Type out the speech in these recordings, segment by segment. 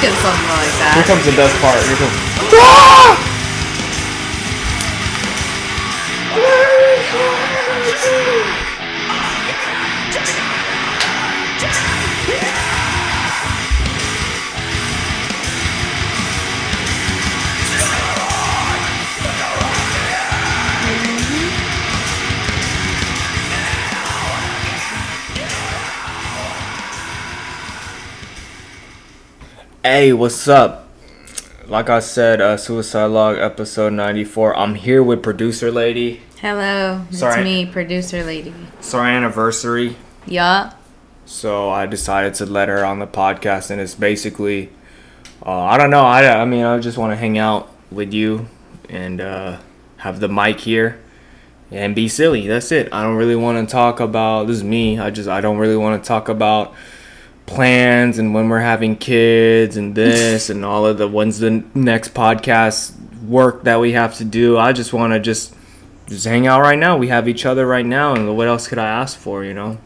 Thinking something like that. Here comes the best part. Here comes. Hey, what's up? Like I said, uh, Suicide Log episode 94. I'm here with producer lady. Hello, it's me, producer lady. It's our anniversary, Yup. so I decided to let her on the podcast, and it's basically, uh, I don't know. I, I mean, I just want to hang out with you and uh, have the mic here and be silly. That's it. I don't really want to talk about. This is me. I just I don't really want to talk about plans and when we're having kids and this and all of the when's the next podcast work that we have to do. I just want to just just hang out right now. We have each other right now, and what else could I ask for? You know.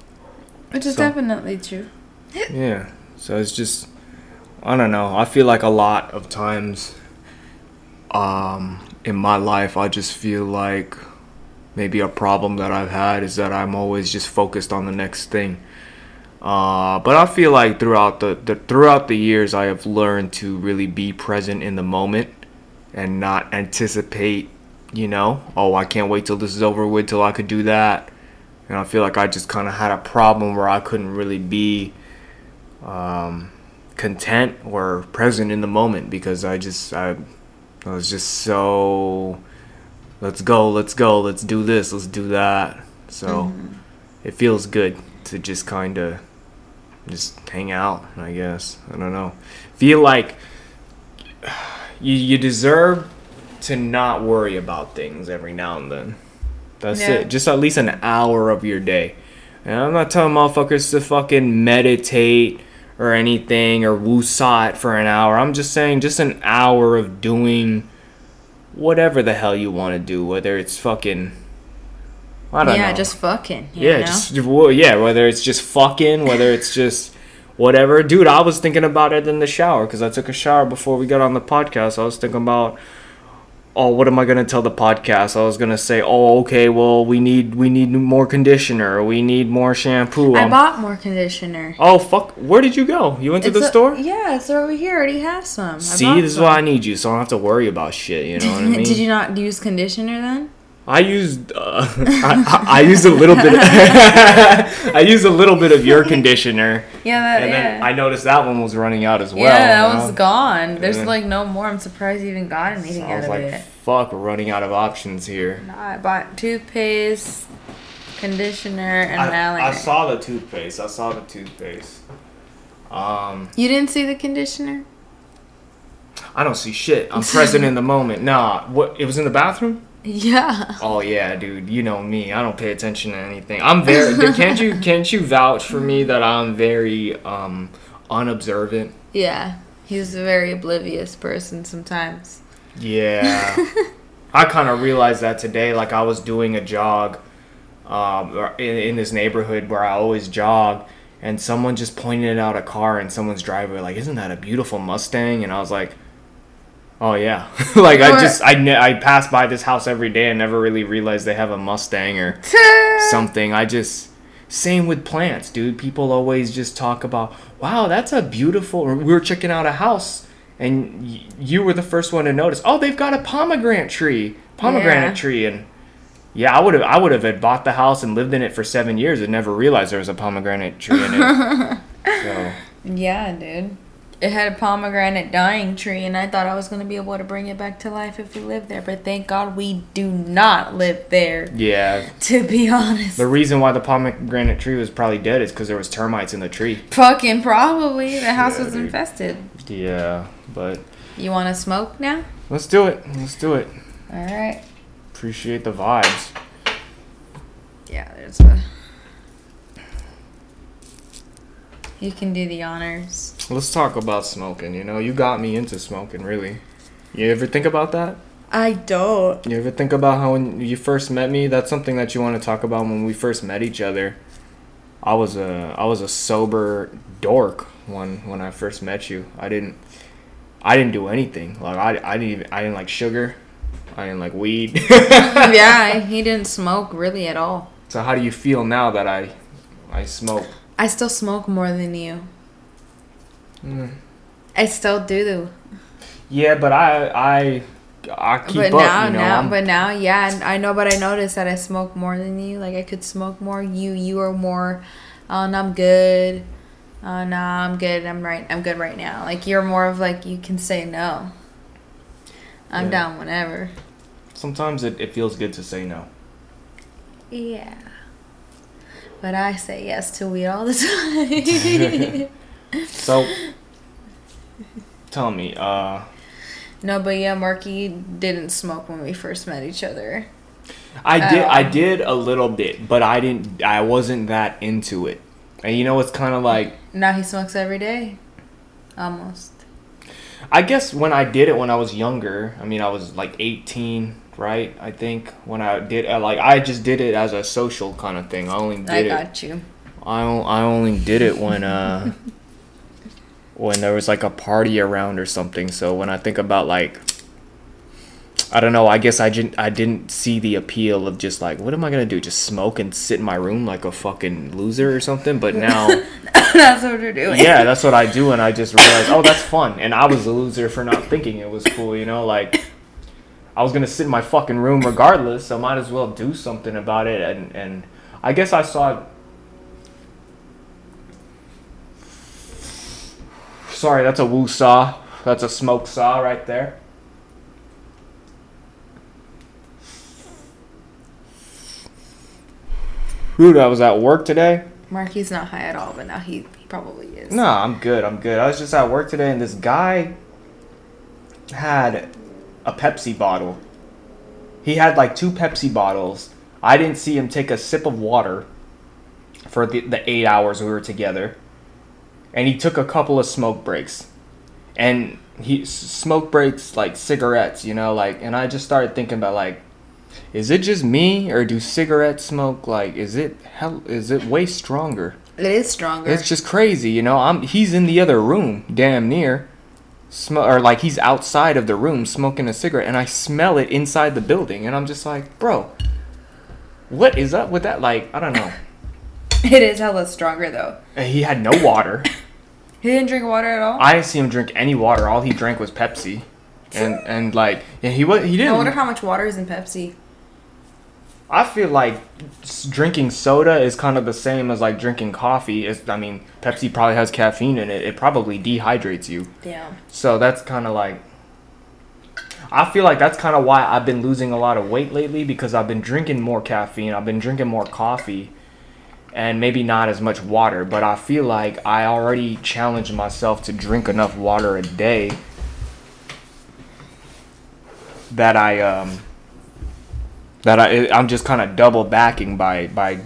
Which is So- definitely true. Yeah. So it's just I don't know. I feel like a lot of times um in my life I just feel like maybe a problem that I've had is that I'm always just focused on the next thing. Uh, but I feel like throughout the, the throughout the years I have learned to really be present in the moment and not anticipate, you know, oh I can't wait till this is over with till I could do that. And I feel like I just kind of had a problem where I couldn't really be um, content or present in the moment because I just I, I was just so let's go let's go let's do this let's do that so it feels good to just kind of just hang out I guess. I don't know. Feel like you you deserve to not worry about things every now and then. That's Yeah. it. Just at least an hour of your day. And I'm not telling motherfuckers to fucking meditate or anything or woosah it for an hour. I'm just saying just an hour of doing whatever the hell you want to do, whether it's fucking I don't yeah, know. just fucking. You yeah, know? just well, yeah, whether it's just fucking, whether it's just whatever. Dude, I was thinking about it in the shower cuz I took a shower before we got on the podcast. I was thinking about oh, what am I gonna tell the podcast? I was gonna say, oh, okay, well, we need we need more conditioner, we need more shampoo. I Um, bought more conditioner. Oh fuck! Where did you go? You went to It's the a- store. Yeah, it's over here. I already have some. See, this is why I need you, so I don't have to worry about shit. You know what I mean? Did you not use conditioner then? I used uh, I, I, I used a little bit. I used a little bit of your conditioner, Yeah, that, and then I noticed that one was running out as well. yeah, that was know? gone. There's Yeah. like no more. I'm surprised you even got So anything I out was of like, it. "Fuck, we're running out of options here." No, I bought toothpaste, conditioner, and I. I saw the toothpaste. I saw the toothpaste. Um, You didn't see the conditioner? I don't see shit. I'm present in the moment. Nah, what? It was in the bathroom. Yeah. Oh yeah, dude. You know me. I don't pay attention to anything. I'm very. can't you? Can't you vouch for me that I'm very um unobservant? Yeah. He's a very oblivious person sometimes. Yeah. I kind of realized that today. Like I was doing a jog, um, in, in this neighborhood where I always jog, and someone just pointed out a car in someone's driveway. Like, isn't that a beautiful Mustang? And I was like. Oh yeah, like I just I I pass by this house every day and never really realized they have a Mustang or something. I just same with plants, dude. People always just talk about, "Wow, that's a beautiful." We were checking out a house, and y- you were the first one to notice. Oh, they've got a pomegranate tree, pomegranate Yeah. tree, and yeah, I would have, I would have had bought the house and lived in it for seven years and never realized there was a pomegranate tree in it. so Yeah, dude. It had a pomegranate dying tree, and I thought I was gonna be able to bring it back to life if we lived there. But thank God we do not live there. Yeah. To be honest, The reason why the pomegranate tree was probably dead is because there was termites in the tree. fucking probably the house Yeah, was dude. infested. Yeah, but You want to smoke now? let's do it. Let's do it. All right. Appreciate the vibes. Yeah, there's a. You can do the honors. Let's talk about smoking. You know, you got me into smoking, really. You ever think about that? I don't. You ever think about how when you first met me? That's something that you want to talk about when we first met each other. I was a I was a sober dork when when I first met you. I didn't I didn't do anything. Like I, I didn't even I didn't like sugar. I didn't like weed. yeah, he didn't smoke really at all. so how do you feel now that I I smoke? I still smoke more than you. Mm. I still do. Yeah, but I I I keep but up. now, you know, now, I'm- but now, yeah, I know. But I noticed that I smoke more than you. Like I could smoke more. You, you are more. Oh, no, I'm good. Oh, no, I'm good. I'm right. I'm good right now. Like you're more of like you can say no. I'm Yeah. down whenever. sometimes it, it feels good to say no. Yeah. But I say yes to weed all the time. So tell me, uh no, but yeah, Marky didn't smoke when we first met each other. I did I Um, did a little bit, but I didn't I wasn't that into it. And you know it's kind of like Now he smokes every day. Almost. I guess when I did it when I was younger, I mean I was like 18, right? I think when I did like I just did it as a social kind of thing. I only did I it got you. I, I only did it when uh when there was like a party around or something. So when I think about like I don't know, I guess I didn't I didn't see the appeal of just like what am I going to do? Just smoke and sit in my room like a fucking loser or something? But now That's what you're doing. yeah, that's what I do and I just realized, "Oh, that's fun." And I was a loser for not thinking it was cool, you know, like I was going to sit in my fucking room regardless, so might as well do something about it and and I guess I saw Sorry, that's a woo saw. That's a smoke saw right there. Dude, I was at work today. Marky's not high at all, but now he, he probably is. No, I'm good. I'm good. I was just at work today, and this guy had a Pepsi bottle. He had like two Pepsi bottles. I didn't see him take a sip of water for the, the eight hours we were together. And he took a couple of smoke breaks. And he smoke breaks like cigarettes, you know, like and I just started thinking about like is it just me or do cigarette smoke like is it hell is it way stronger? It is stronger. It's just crazy, you know. I'm he's in the other room, damn near, sm- or like he's outside of the room smoking a cigarette, and I smell it inside the building, and I'm just like, bro, what is up with that? Like, I don't know. it is hella stronger though. And he had no water. He didn't drink water at all. I didn't see him drink any water. All he drank was Pepsi, and and like, and he was he didn't. I wonder how much water is in Pepsi. I feel like drinking soda is kind of the same as like drinking coffee. Is I mean, Pepsi probably has caffeine in it. It probably dehydrates you. Damn. So that's kind of like. I feel like that's kind of why I've been losing a lot of weight lately because I've been drinking more caffeine, I've been drinking more coffee, and maybe not as much water. But I feel like I already challenged myself to drink enough water a day that I um that I I'm just kind of double backing by by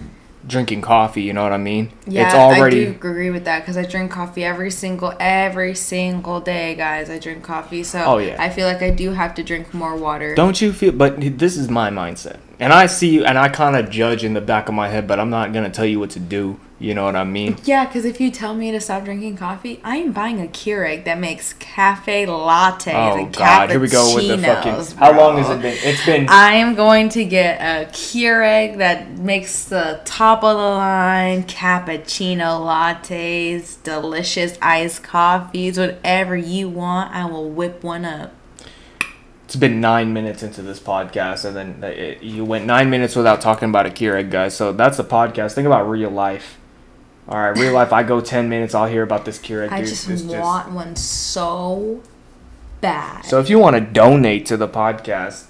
drinking coffee. You know what I mean? Yeah, it's already I do agree with that because I drink coffee every single every single day, guys. I drink coffee, so Oh, yeah. I feel like I do have to drink more water. Don't you feel? But this is my mindset, and I see, you, and I kind of judge in the back of my head, but I'm not gonna tell you what to do. You know what I mean? Yeah, because if you tell me to stop drinking coffee, I am buying a Keurig that makes cafe lattes. Oh and God, here we go with the fucking. How long has it been? It's been. I am going to get a Keurig that makes the top of the line cappuccino lattes, delicious iced coffees, whatever you want. I will whip one up. It's been nine minutes into this podcast, and then uh, it, you went nine minutes without talking about a Keurig, guys. So that's the podcast. Think about real life. All right, real life. I go ten minutes. I'll hear about this Keurig. I dude. just It's want one so bad. So if you want to donate to the podcast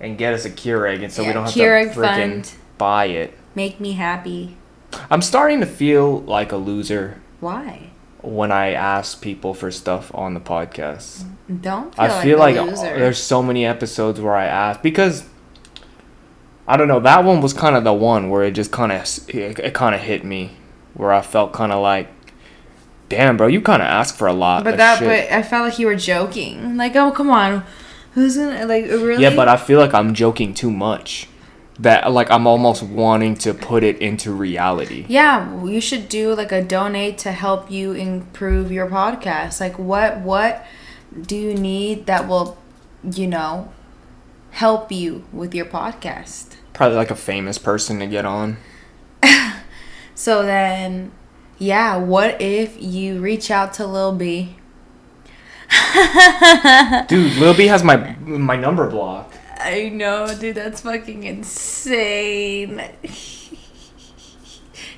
and get us a Keurig, and so we don't have Keurig to freaking fund. buy it, Make me happy. I'm starting to feel like a loser Why? when I ask people for stuff on the podcast. Don't feel I like feel a like uh, loser. there's so many episodes where I ask because I don't know. That one was kind of the one where it just kind of it, it kind of hit me, where I felt kind of like, damn, bro, you kind of ask for a lot. But that, shit. but I felt like you were joking. Like, oh come on, who's gonna like really? Yeah, but I feel like I'm joking too much. That like I'm almost wanting to put it into reality. yeah, you should do like a donate to help you improve your podcast. Like, what what do you need that will, you know, help you with your podcast? Probably like a famous person to get on. So then, yeah, what if you reach out to Lil B? Dude, Lil B has my my number blocked. I know, dude, that's fucking insane.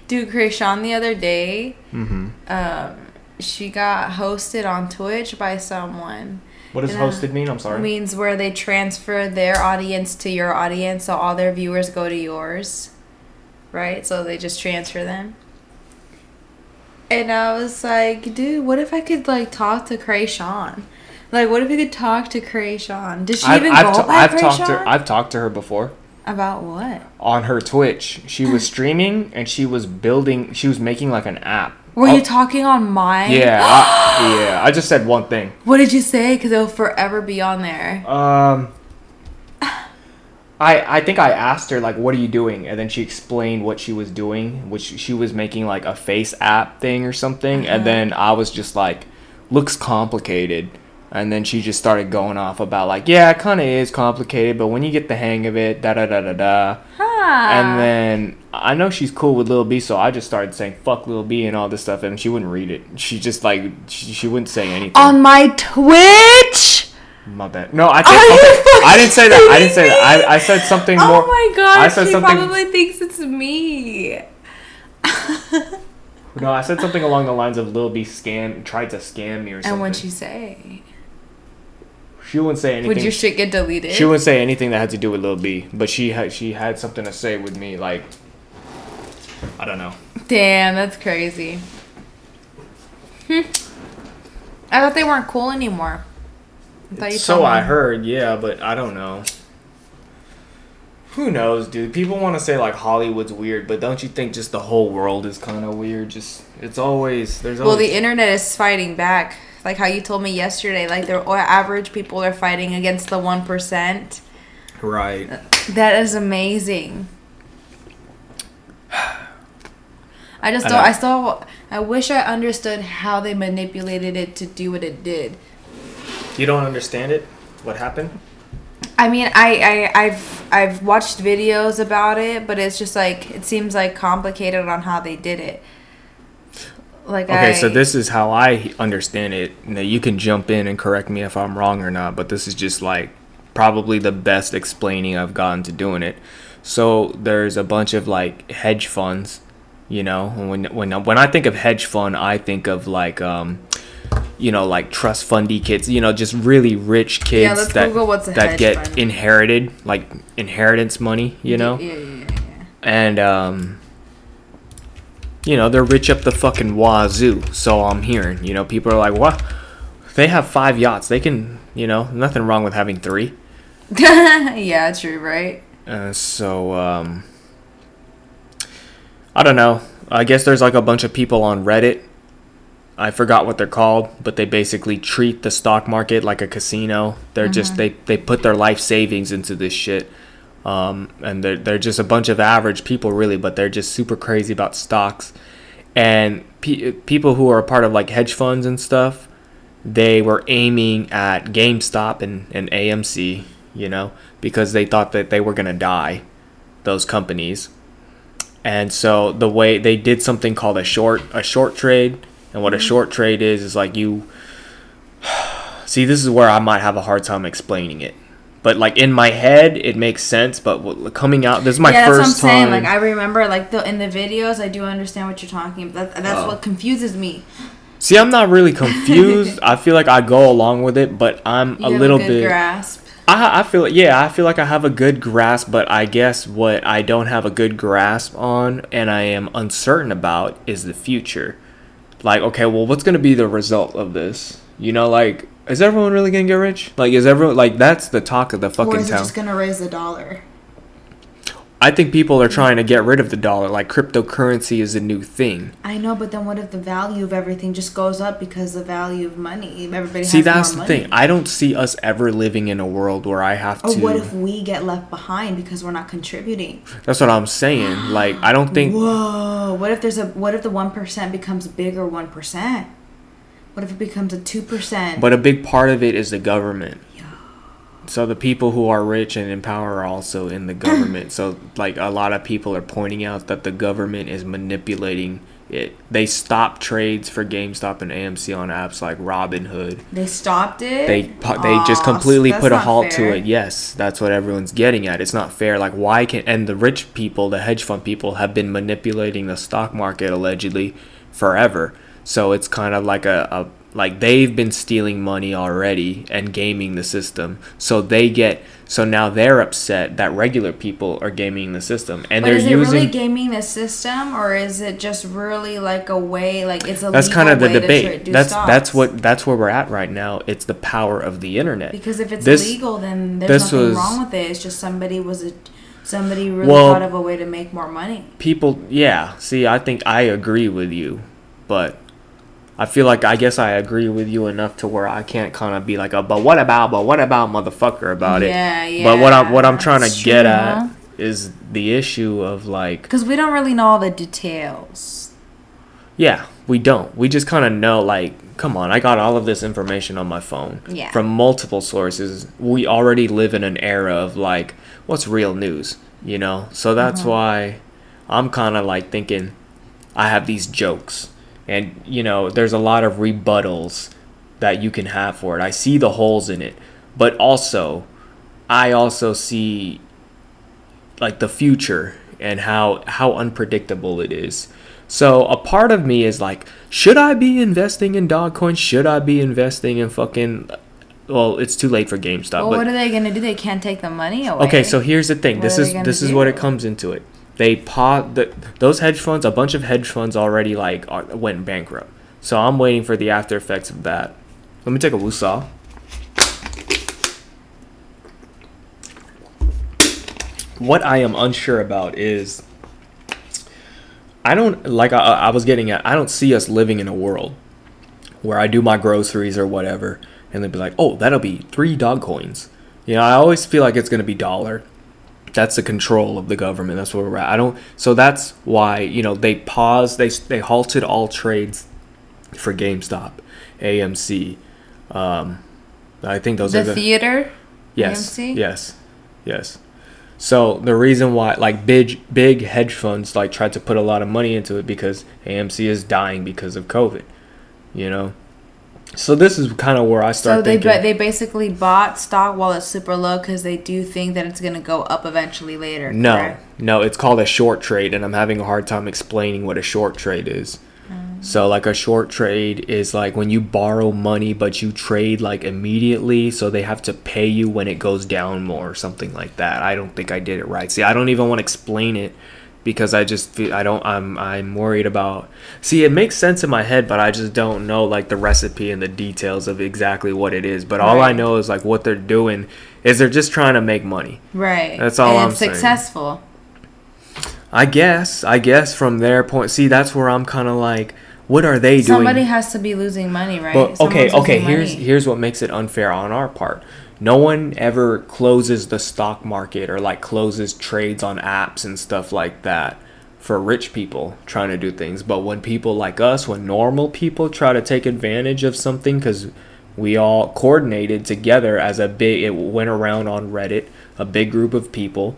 dude, Kreayshawn the other day, Mm-hmm. um, she got hosted on Twitch by someone. What does uh, hosted mean? I'm sorry. Means where they transfer their audience to your audience, so all their viewers go to yours, right? So they just transfer them. And I was like, dude, what if I could like talk to Kreayshawn? Like, what if you could talk to Kreayshawn? Did she I've, even I've, go ta- by I've talked to her, I've talked to her before About what? on her Twitch. She was streaming and she was building. She was making like an app. Were Oh, you talking on mine? Yeah, I, yeah. I just said one thing. What did you say? Because it'll forever be on there. Um, I I think I asked her like, "What are you doing?" And then she explained what she was doing, which she was making like a face app thing or something. And mm-hmm. then I was just like, "Looks complicated." And then she just started going off about like, "Yeah, it kind of is complicated, but when you get the hang of it, da da da da da." Huh. And then I know she's cool with Lil B, so I just started saying "fuck Lil B" and all this stuff, and she wouldn't read it. She just like she, she wouldn't say anything. on my Twitch. My bad. No, I think okay, I didn't say that. I didn't say that. I, I said something more. Oh my god, I said she something. probably thinks it's me. No, I said something along the lines of Lil B scam tried to scam me or something. and what'd she say? she wouldn't say anything. Would your shit get deleted? she wouldn't say anything that had to do with Lil B, but she had she had something to say with me like I don't know. Damn, that's crazy. Hmm. I thought they weren't cool anymore. I So I heard, yeah, but I don't know. Who knows, dude? People want to say like Hollywood's weird, but don't you think just the whole world is kind of weird? Just it's always there's Always Well, the internet is fighting back. Like how you told me yesterday. Like the average people are fighting against the one percent. right. That is amazing. I just don't. know. I still. I wish I understood how they manipulated it to do what it did. You don't understand it? What happened? I mean, I, I I've I've watched videos about it, but it's just like it seems like complicated on how they did it. Like Okay, I, so this is how I understand it. Now you can jump in and correct me if I'm wrong or not, but this is just like probably the best explaining I've gotten to doing it. So there's a bunch of like hedge funds, you know. When when when I think of hedge fund, I think of like um, you know, like trust fundy kids, you know, just really rich kids Yeah, that that get fund. inherited, like inheritance money, you know Yeah, yeah, yeah, yeah. and um you know they're rich up the fucking wazoo so i'm hearing you know people are like what they have five yachts they can you know nothing wrong with having three yeah, true, right? uh, so um i don't know i guess there's like a bunch of people on reddit i forgot what they're called but they basically treat the stock market like a casino. They're just they, they put their life savings into this shit. Um, and they're, they're just a bunch of average people really but they're just super crazy about stocks. And pe- people who are a part of like hedge funds and stuff they were aiming at gamestop and, and amc you know because they thought that they were going to die those companies. And so the way they did something called a short a short trade and what a mm-hmm. short trade is is like you see this is where i might have a hard time explaining it But like in my head, it makes sense. But coming out, this is my yeah, that's what I'm first saying. Like I remember, like the in the videos, I do understand what you're talking. about. That, that's Oh. what confuses me. See, I'm not really confused. I feel like I go along with it, but I'm You a have little good bit. grasp. I, I feel yeah, I feel like I have a good grasp, but I guess what I don't have a good grasp on and I am uncertain about is the future. Like, okay, well, what's gonna be the result of this? You know, like, is everyone really gonna get rich? Like, is everyone like that's the talk of the Or fucking is it town? just gonna raise the dollar? I think people are trying to get rid of the dollar. Like, cryptocurrency is a new thing. I know, but then what if the value of everything just goes up because the value of money? Everybody See, that's the money. thing. I don't see us ever living in a world where I have Or to. what if we get left behind because we're not contributing? That's what I'm saying. Like, I don't think. Whoa! What if there's a what if the one percent becomes bigger one percent? What if it becomes a two percent? But a big part of it is the government. So the people who are rich and in power are also in the government. so like a lot of people are pointing out that the government is manipulating it. They stopped trades for GameStop and AMC on apps like Robinhood. They stopped it. They they just completely put a halt fair. to it. Yes, that's what everyone's getting at. It's not fair. Like why can and the rich people, the hedge fund people have been manipulating the stock market allegedly forever. So it's kind of like a, a like they've been stealing money already and gaming the system. So they get so now they're upset that regular people are gaming the system and But they're is it using really gaming the system, or is it just really like a way, like it's a that's kind of the legal way to tra- debate. do That's stocks? that's what that's where we're at right now. It's the power of the internet. Because if it's This- illegal, then there's nothing was- wrong with it. It's just somebody was a somebody really Well- thought of a way to make more money. people yeah see i think i agree with you but i feel like i guess i agree with you enough to where i can't kind of be like a but what about but what about motherfucker about it Yeah, yeah. but what i'm what i'm trying to get true, at huh? is the issue of like Because we don't really know all the details. yeah we don't we just kind of know like come on i got all of this information on my phone Yeah. from multiple sources we already live in an era of like what's real news you know so that's Uh-huh. why i'm kind of like thinking i have these jokes and you know there's a lot of rebuttals that you can have for it i see the holes in it but also i also see like the future and how how unpredictable it is. So a part of me is like, should I be investing in Dogcoin? Should I be investing in fucking? Well, it's too late for GameStop. well, but what are they gonna do? They can't take the money away. okay, so here's the thing. What This is this is what it comes into it. They pot the, those hedge funds. A bunch of hedge funds already like are, went bankrupt. So I'm waiting for the after effects of that. Let me take a woosah. What I am unsure about is I don't like I, I was getting at. I don't see us living in a world where I do my groceries or whatever, and they'd be like, "Oh, that'll be three dog coins." You know, I always feel like it's gonna be dollar. That's the control of the government. That's where we're at. I don't. So that's why you know they paused. They they halted all trades for GameStop, AMC. Um, I think those the are the theater. Yes. AMC? Yes. Yes. So the reason why like big big hedge funds like tried to put a lot of money into it because AMC is dying because of COVID. You know. So this is kind of where I start So they thinking. ba- they basically bought stock while it's super low because they do think that it's gonna go up eventually later. no, correct? no, it's called a short trade, and I'm having a hard time explaining what a short trade is. Mm. So like a short trade is like when you borrow money but you trade like immediately so they have to pay you when it goes down more or something like that. I don't think I did it right. See, I don't even want to explain it because I just feel I don't I'm I'm worried about See, it makes sense in my head but I just don't know like the recipe and the details of exactly what it is. But all I know is like what they're doing is they're just trying to make money. Right. That's all and I'm it's saying. successful. I guess, I guess from their point See, that's where I'm kind of like what are they doing? Somebody has to be losing money, right? But okay, Someone's okay. Here's money. here's what makes it unfair on our part. No one ever closes the stock market or like closes trades on apps and stuff like that for rich people trying to do things. But when people like us, when normal people try to take advantage of something, because we all coordinated together as a big, it went around on Reddit, a big group of people,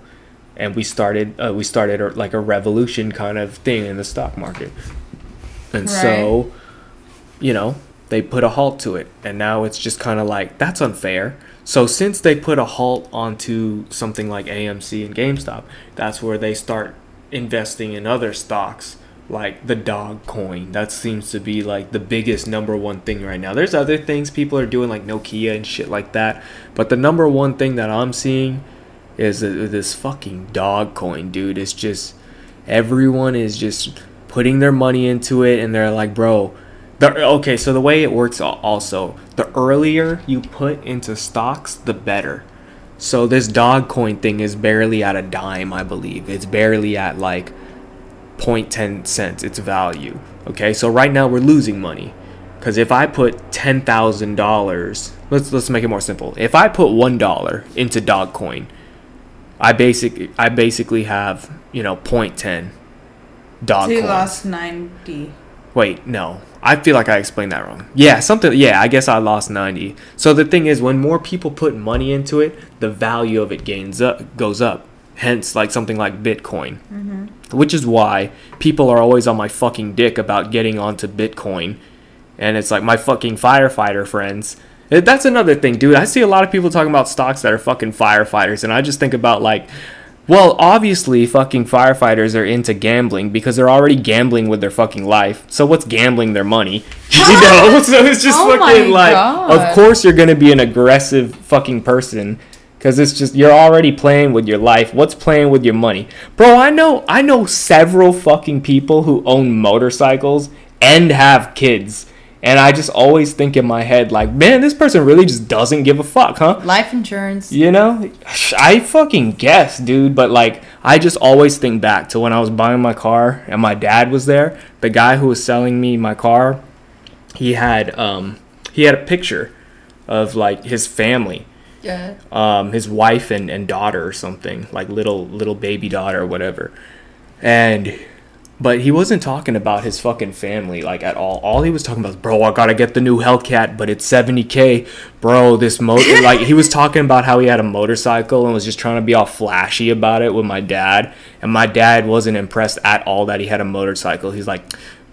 and we started uh, we started like a revolution kind of thing in the stock market. And so, you know, they put a halt to it. And now it's just kind of like, that's unfair. So since they put a halt onto something like AMC and GameStop, that's where they start investing in other stocks like the dog coin. That seems to be like the biggest number one thing right now. There's other things people are doing like Nokia and shit like that, but the number one thing that I'm seeing is this fucking dog coin, dude. It's just everyone is just putting their money into it and they're like, "Bro, the, okay, so the way it works also, the earlier you put into stocks, the better. So this dog coin thing is barely at a dime, I believe. It's barely at like 0.10 cents its value. Okay, so right now we're losing money. Cause if I put ten thousand dollars, let's let's make it more simple. If I put one dollar into Dogcoin, I basic I basically have you know 0.10 Dogcoin. So you lost ninety. Wait, no. I feel like I explained that wrong. Yeah, something. Yeah, I guess I lost ninety. So the thing is, when more people put money into it, the value of it gains up, goes up. Hence, like something like Bitcoin, mm-hmm. which is why people are always on my fucking dick about getting onto Bitcoin, and it's like my fucking firefighter friends. That's another thing, dude. I see a lot of people talking about stocks that are fucking firefighters, and I just think about like well, obviously, fucking firefighters are into gambling because they're already gambling with their fucking life. So what's gambling their money? you know, so it's just oh fucking like, God. of course you're gonna be an aggressive fucking person because it's just you're already playing with your life. What's playing with your money, bro? I know, I know several fucking people who own motorcycles and have kids and I just always think in my head, like, man, this person really just doesn't give a fuck, huh? Life insurance. You know? I fucking guess, dude. But, like, I just always think back to when I was buying my car and my dad was there. The guy who was selling me my car, he had, um, he had a picture of, like, his family. Yeah. Um, his wife and, and daughter or something, like little, little baby daughter or whatever. And but he wasn't talking about his fucking family like at all. All he was talking about, bro, I gotta get the new Hellcat, but it's 70k, bro. This motor, like he was talking about how he had a motorcycle and was just trying to be all flashy about it with my dad, and my dad wasn't impressed at all that he had a motorcycle. He's like,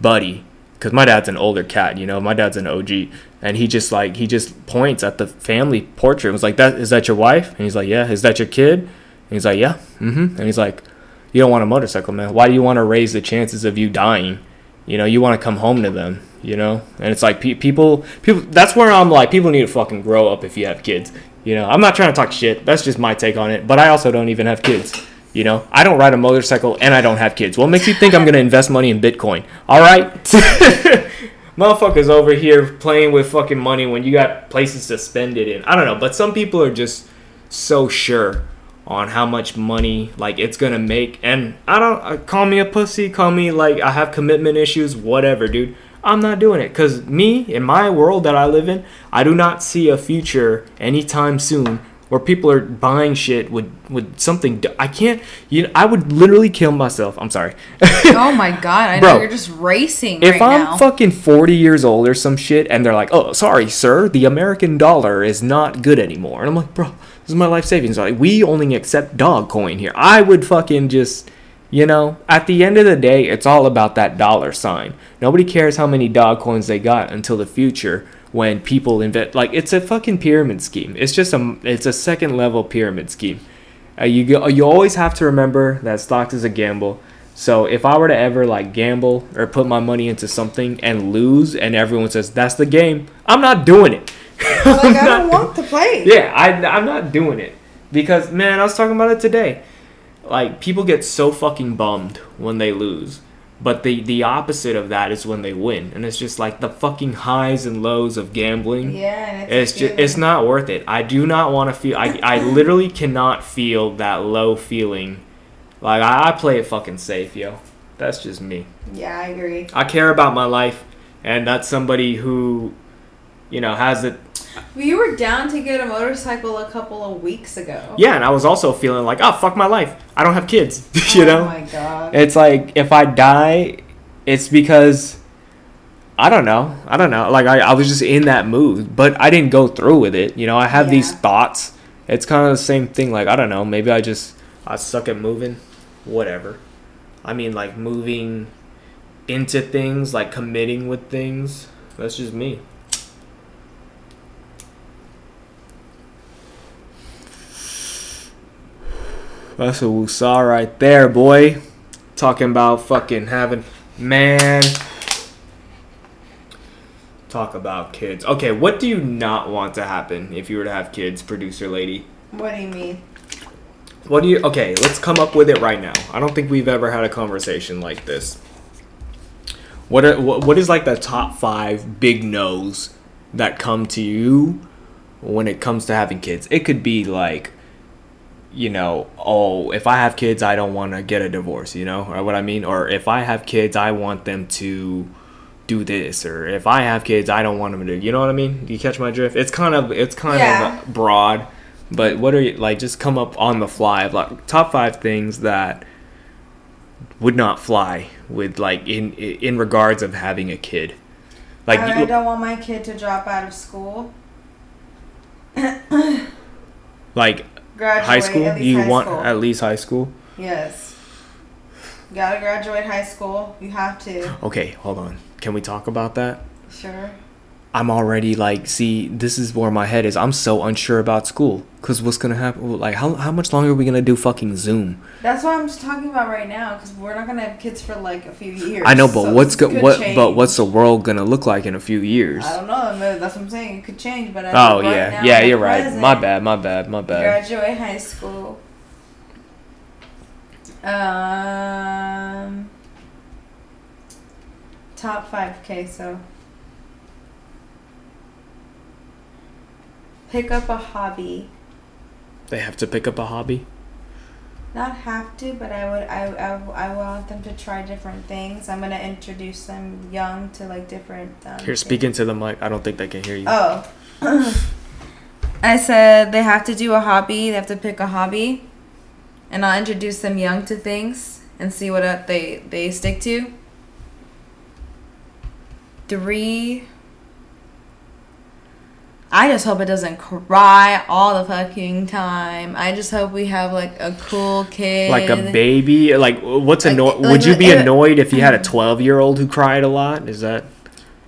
buddy, because my dad's an older cat, you know, my dad's an OG, and he just like he just points at the family portrait and was like, that is that your wife? And he's like, yeah. Is that your kid? And he's like, yeah. Mm-hmm. And he's like you don't want a motorcycle, man. Why do you want to raise the chances of you dying? You know, you want to come home to them. You know, and it's like pe- people, people. That's where I'm like, people need to fucking grow up if you have kids. You know, I'm not trying to talk shit. That's just my take on it. But I also don't even have kids. You know, I don't ride a motorcycle and I don't have kids. What makes you think I'm gonna invest money in Bitcoin? All right. Motherfuckers over here playing with fucking money when you got places to spend it in. I don't know, but some people are just so sure on how much money like it's gonna make. And i don't uh, call me a pussy call me like i have commitment issues whatever dude. I'm not doing it. Because me in my world that i live in i do not see a future anytime soon where people are buying shit with with something i can't you know, i would literally kill myself. I'm sorry. Oh my god i Bro, know you're just racing if right i'm now. fucking 40 years old or some shit and they're like oh sorry sir the american dollar is not good anymore. And i'm like bro this is my life savings. Like we only accept dog coin here. I would fucking just you know, at the end of the day, it's all about that dollar sign. Nobody cares how many dog coins they got until the future when people invest. Like it's a fucking pyramid scheme. It's just a it's a second level pyramid scheme. Uh, you go, you always have to remember that stocks is a gamble. So if I were to ever like gamble or put my money into something and lose, and everyone says that's the game, I'm not doing it. Like I don't want to play. Yeah, I I'm not doing it because man, I was talking about it today. Like people get so fucking bummed when they lose, but the the opposite of that is when they win, and it's just like the fucking highs and lows of gambling. Yeah, it's just it's not worth it. I do not want to feel. I I literally cannot feel that low feeling. Like I, I play it fucking safe, yo. That's just me. Yeah, I agree. I care about my life, and that's somebody who, you know, has it you were down to get a motorcycle a couple of weeks ago. Yeah, and I was also feeling like, oh fuck my life. I don't have kids. you oh know? Oh my god. It's like if I die, it's because I don't know. I don't know. Like I, I was just in that mood, but I didn't go through with it. You know, I have yeah. these thoughts. It's kind of the same thing. Like I don't know. Maybe I just I suck at moving. Whatever. I mean, like moving into things, like committing with things. That's just me. That's a woosah right there, boy. Talking about fucking having man. Talk about kids. Okay, what do you not want to happen if you were to have kids, producer lady? What do you mean? What do you? Okay, let's come up with it right now. I don't think we've ever had a conversation like this. What are, what what is like the top five big no's that come to you when it comes to having kids? It could be like, you know, oh, if I have kids, I don't want to get a divorce. You know, or what I mean, or if I have kids, I want them to do this, or if I have kids, I don't want them to. You know what I mean? Do you catch my drift? It's kind of it's kind Yeah. of broad, but what are you like? Just come up on the fly, like top five things that would not fly with like in in regards of having a kid. Like I, you, don't want my kid to drop out of school. like Graduate high school. You high want school. at least high school. yes. You gotta graduate high school. You have to. Okay, hold on. Can we talk about that? Sure. I'm already like, see, this is where my head is. I'm so unsure about school. Cause what's gonna happen? Like, how how much longer are we gonna do fucking Zoom? That's what I'm just talking about right now, because we're not gonna have kids for like a few years. I know, but so what's go- what? change. But what's the world gonna look like in a few years? I don't know. That's what I'm saying. It could change, but as Oh right yeah, now, yeah, you're right. present, My bad, my bad, my bad. Graduate high school. Um. Top five. Okay, so. Pick up a hobby. They have to pick up a hobby. Not have to, but I would. I, I, I want them to try different things. I'm gonna introduce them young to like different. Um, Here, speaking to the mic. I don't think they can hear you. Oh. I said they have to do a hobby. They have to pick a hobby, and I'll introduce them young to things and see what uh, they they stick to. Three. I just hope it doesn't cry all the fucking time. I just hope we have like a cool kid. like a baby. Like, what's Like- anno- like Would you be annoyed if you had a twelve-year-old who cried a lot? Is that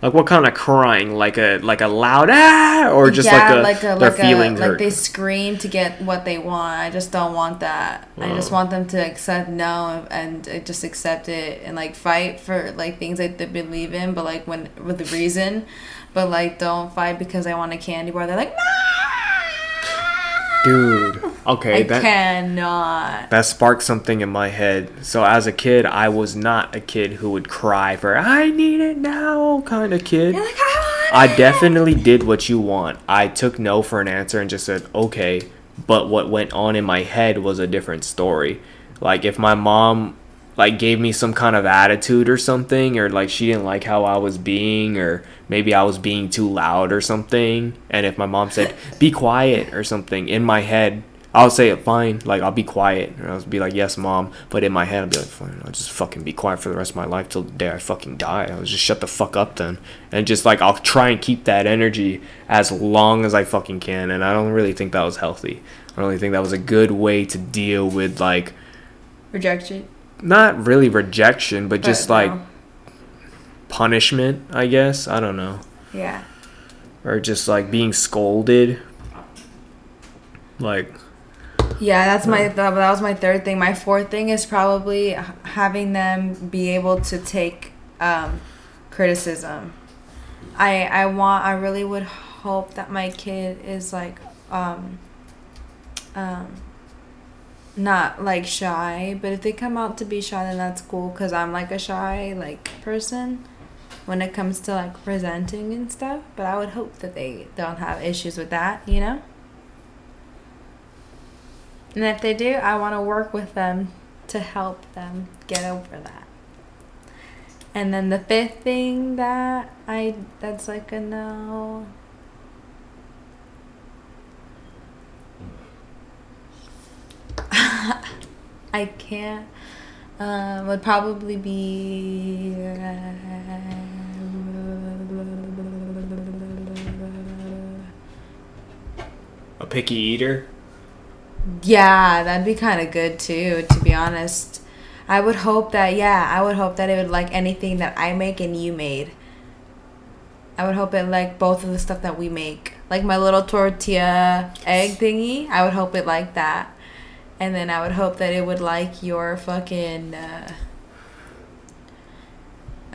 like what kind of crying? Like a like a loud ah, or just yeah, like a like a their like a feelings like hurt? they scream to get what they want. I just don't want that. I just Oh. want them to accept no and uh, just accept it and like fight for like things that they believe in, but like when with the reason, but like don't fight because I want a candy bar. They're like, Dude, okay, I that cannot. that sparked something in my head. So as a kid, I was not a kid who would cry for "I need it now" kind of kid. You're like, I want I it." definitely did what you want. I took no for an answer and just said, okay. But what went on in my head was a different story. Like, if my mom, like, gave me some kind of attitude or something, or, like, she didn't like how I was being, or maybe I was being too loud or something, and if my mom said, be quiet or something, in my head, I'll say it fine. Like, I'll be quiet. Or I'll be like, yes, mom. But in my head, I'll be like, fine. I'll just fucking be quiet for the rest of my life till the day I fucking die. I'll just shut the fuck up then. And just like, I'll try and keep that energy as long as I fucking can. And I don't really think that was healthy. I don't really think that was a good way to deal with, like, rejection. Not really rejection, but just but like punishment, I guess. I don't know. yeah. Or just like being scolded. Like, Yeah, that's my that, that was my third thing. My fourth thing is probably having them be able to take um, criticism. I I want I really would hope that my kid is like um, um, not like shy, but if they come out to be shy, then that's cool. Cause I'm like a shy like person when it comes to like presenting and stuff. But I would hope that they don't have issues with that, you know. And if they do, I want to work with them to help them get over that. And then the fifth thing that I that's like a no. I can't. Um, would probably be. a picky eater. Yeah, that'd be kind of good too, to be honest. I would hope that, yeah, I would hope that it would like anything that I make and you made. I would hope it like both of the stuff that we make. Like my little tortilla egg thingy, I would hope it like that. And then I would hope that it would like your fucking. Uh,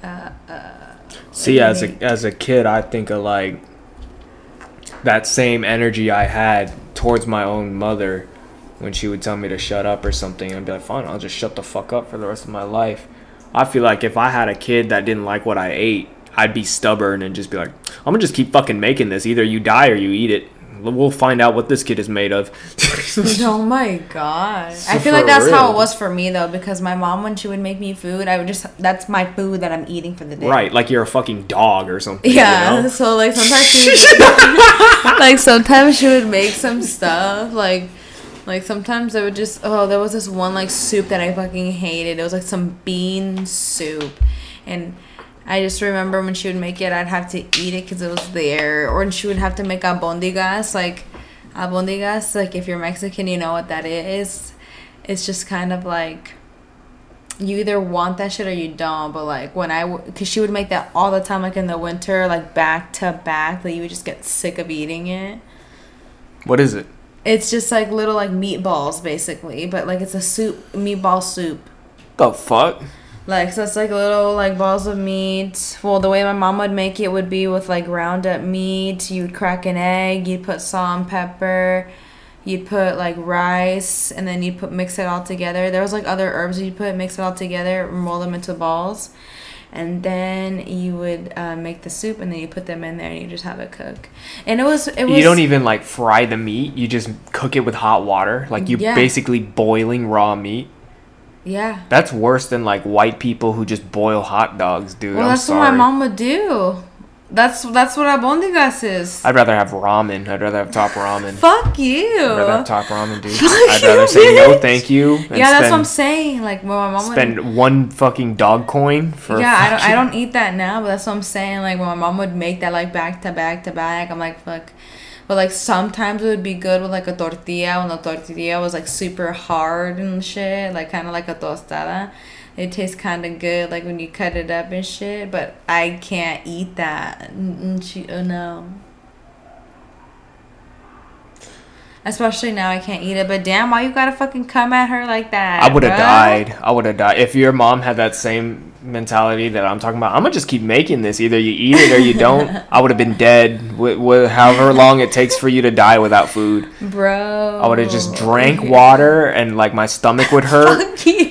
uh, uh, See, as a as a kid, I think of like that same energy I had towards my own mother when she would tell me to shut up or something. And I'd be like, fine, I'll just shut the fuck up for the rest of my life. I feel like if I had a kid that didn't like what I ate, I'd be stubborn and just be like, I'm gonna just keep fucking making this. Either you die or you eat it. We'll find out what this kid is made of. oh my god! So I feel like that's how it was for me though, because my mom when she would make me food, I would just that's my food that I'm eating for the day. right, like you're a fucking dog or something. you Yeah. know? So like sometimes she would, like sometimes she would make some stuff like like sometimes I would just oh there was this one like soup that I fucking hated. It was like some bean soup, and I just remember when she would make it, I'd have to eat it because it was there, or she would have to make albondigas like albondigas. Like if you're Mexican, you know what that is. It's just kind of like you either want that shit or you don't. But like when I, because she would make that all the time, like in the winter, like back to back, that you would just get sick of eating it. What is it? It's just like little like meatballs basically, but like it's a soup, meatball soup. The fuck? Like so, it's like little like balls of meat. Well, the way my mom would make it would be with like ground up meat. You'd crack an egg. You'd put salt and pepper. You'd put like rice, and then you'd put mix it all together. There was like other herbs you'd put, mix it all together, roll them into balls, and then you would uh, make the soup, and then you put them in there, and you just have it cook. And it was it was You don't even like fry the meat. You just cook it with hot water. Like you Yeah. basically boiling raw meat. Yeah. That's worse than like white people who just boil hot dogs, dude. Well, I'm that's sorry. what my mom would do. That's that's what albondigas is. I'd rather have ramen. I'd rather have top ramen. Fuck you. I'd rather have top ramen, dude. Fuck I'd you, rather say no, thank you. And yeah, that's what I'm saying. Like, when my mom would. spend one fucking dog coin for. yeah, I don't, I don't eat that now, but that's what I'm saying. Like, when my mom would make that, like, back to back to back, I'm like, fuck. But, like, sometimes it would be good with, like, a tortilla when the tortilla was, like, super hard and shit. Like, kind of like a tostada. It tastes kind of good, like, when you cut it up and shit. But I can't eat that. Oh, no. Especially now, I can't eat it. But damn, why you gotta fucking come at her like that? I would have died. I would have died. If your mom had that same mentality that I'm talking about, I'm gonna just keep making this. Either you eat it or you don't. I would have been dead. With, with however long it takes for you to die without food, Bro. I would have just drank water and like my stomach would hurt.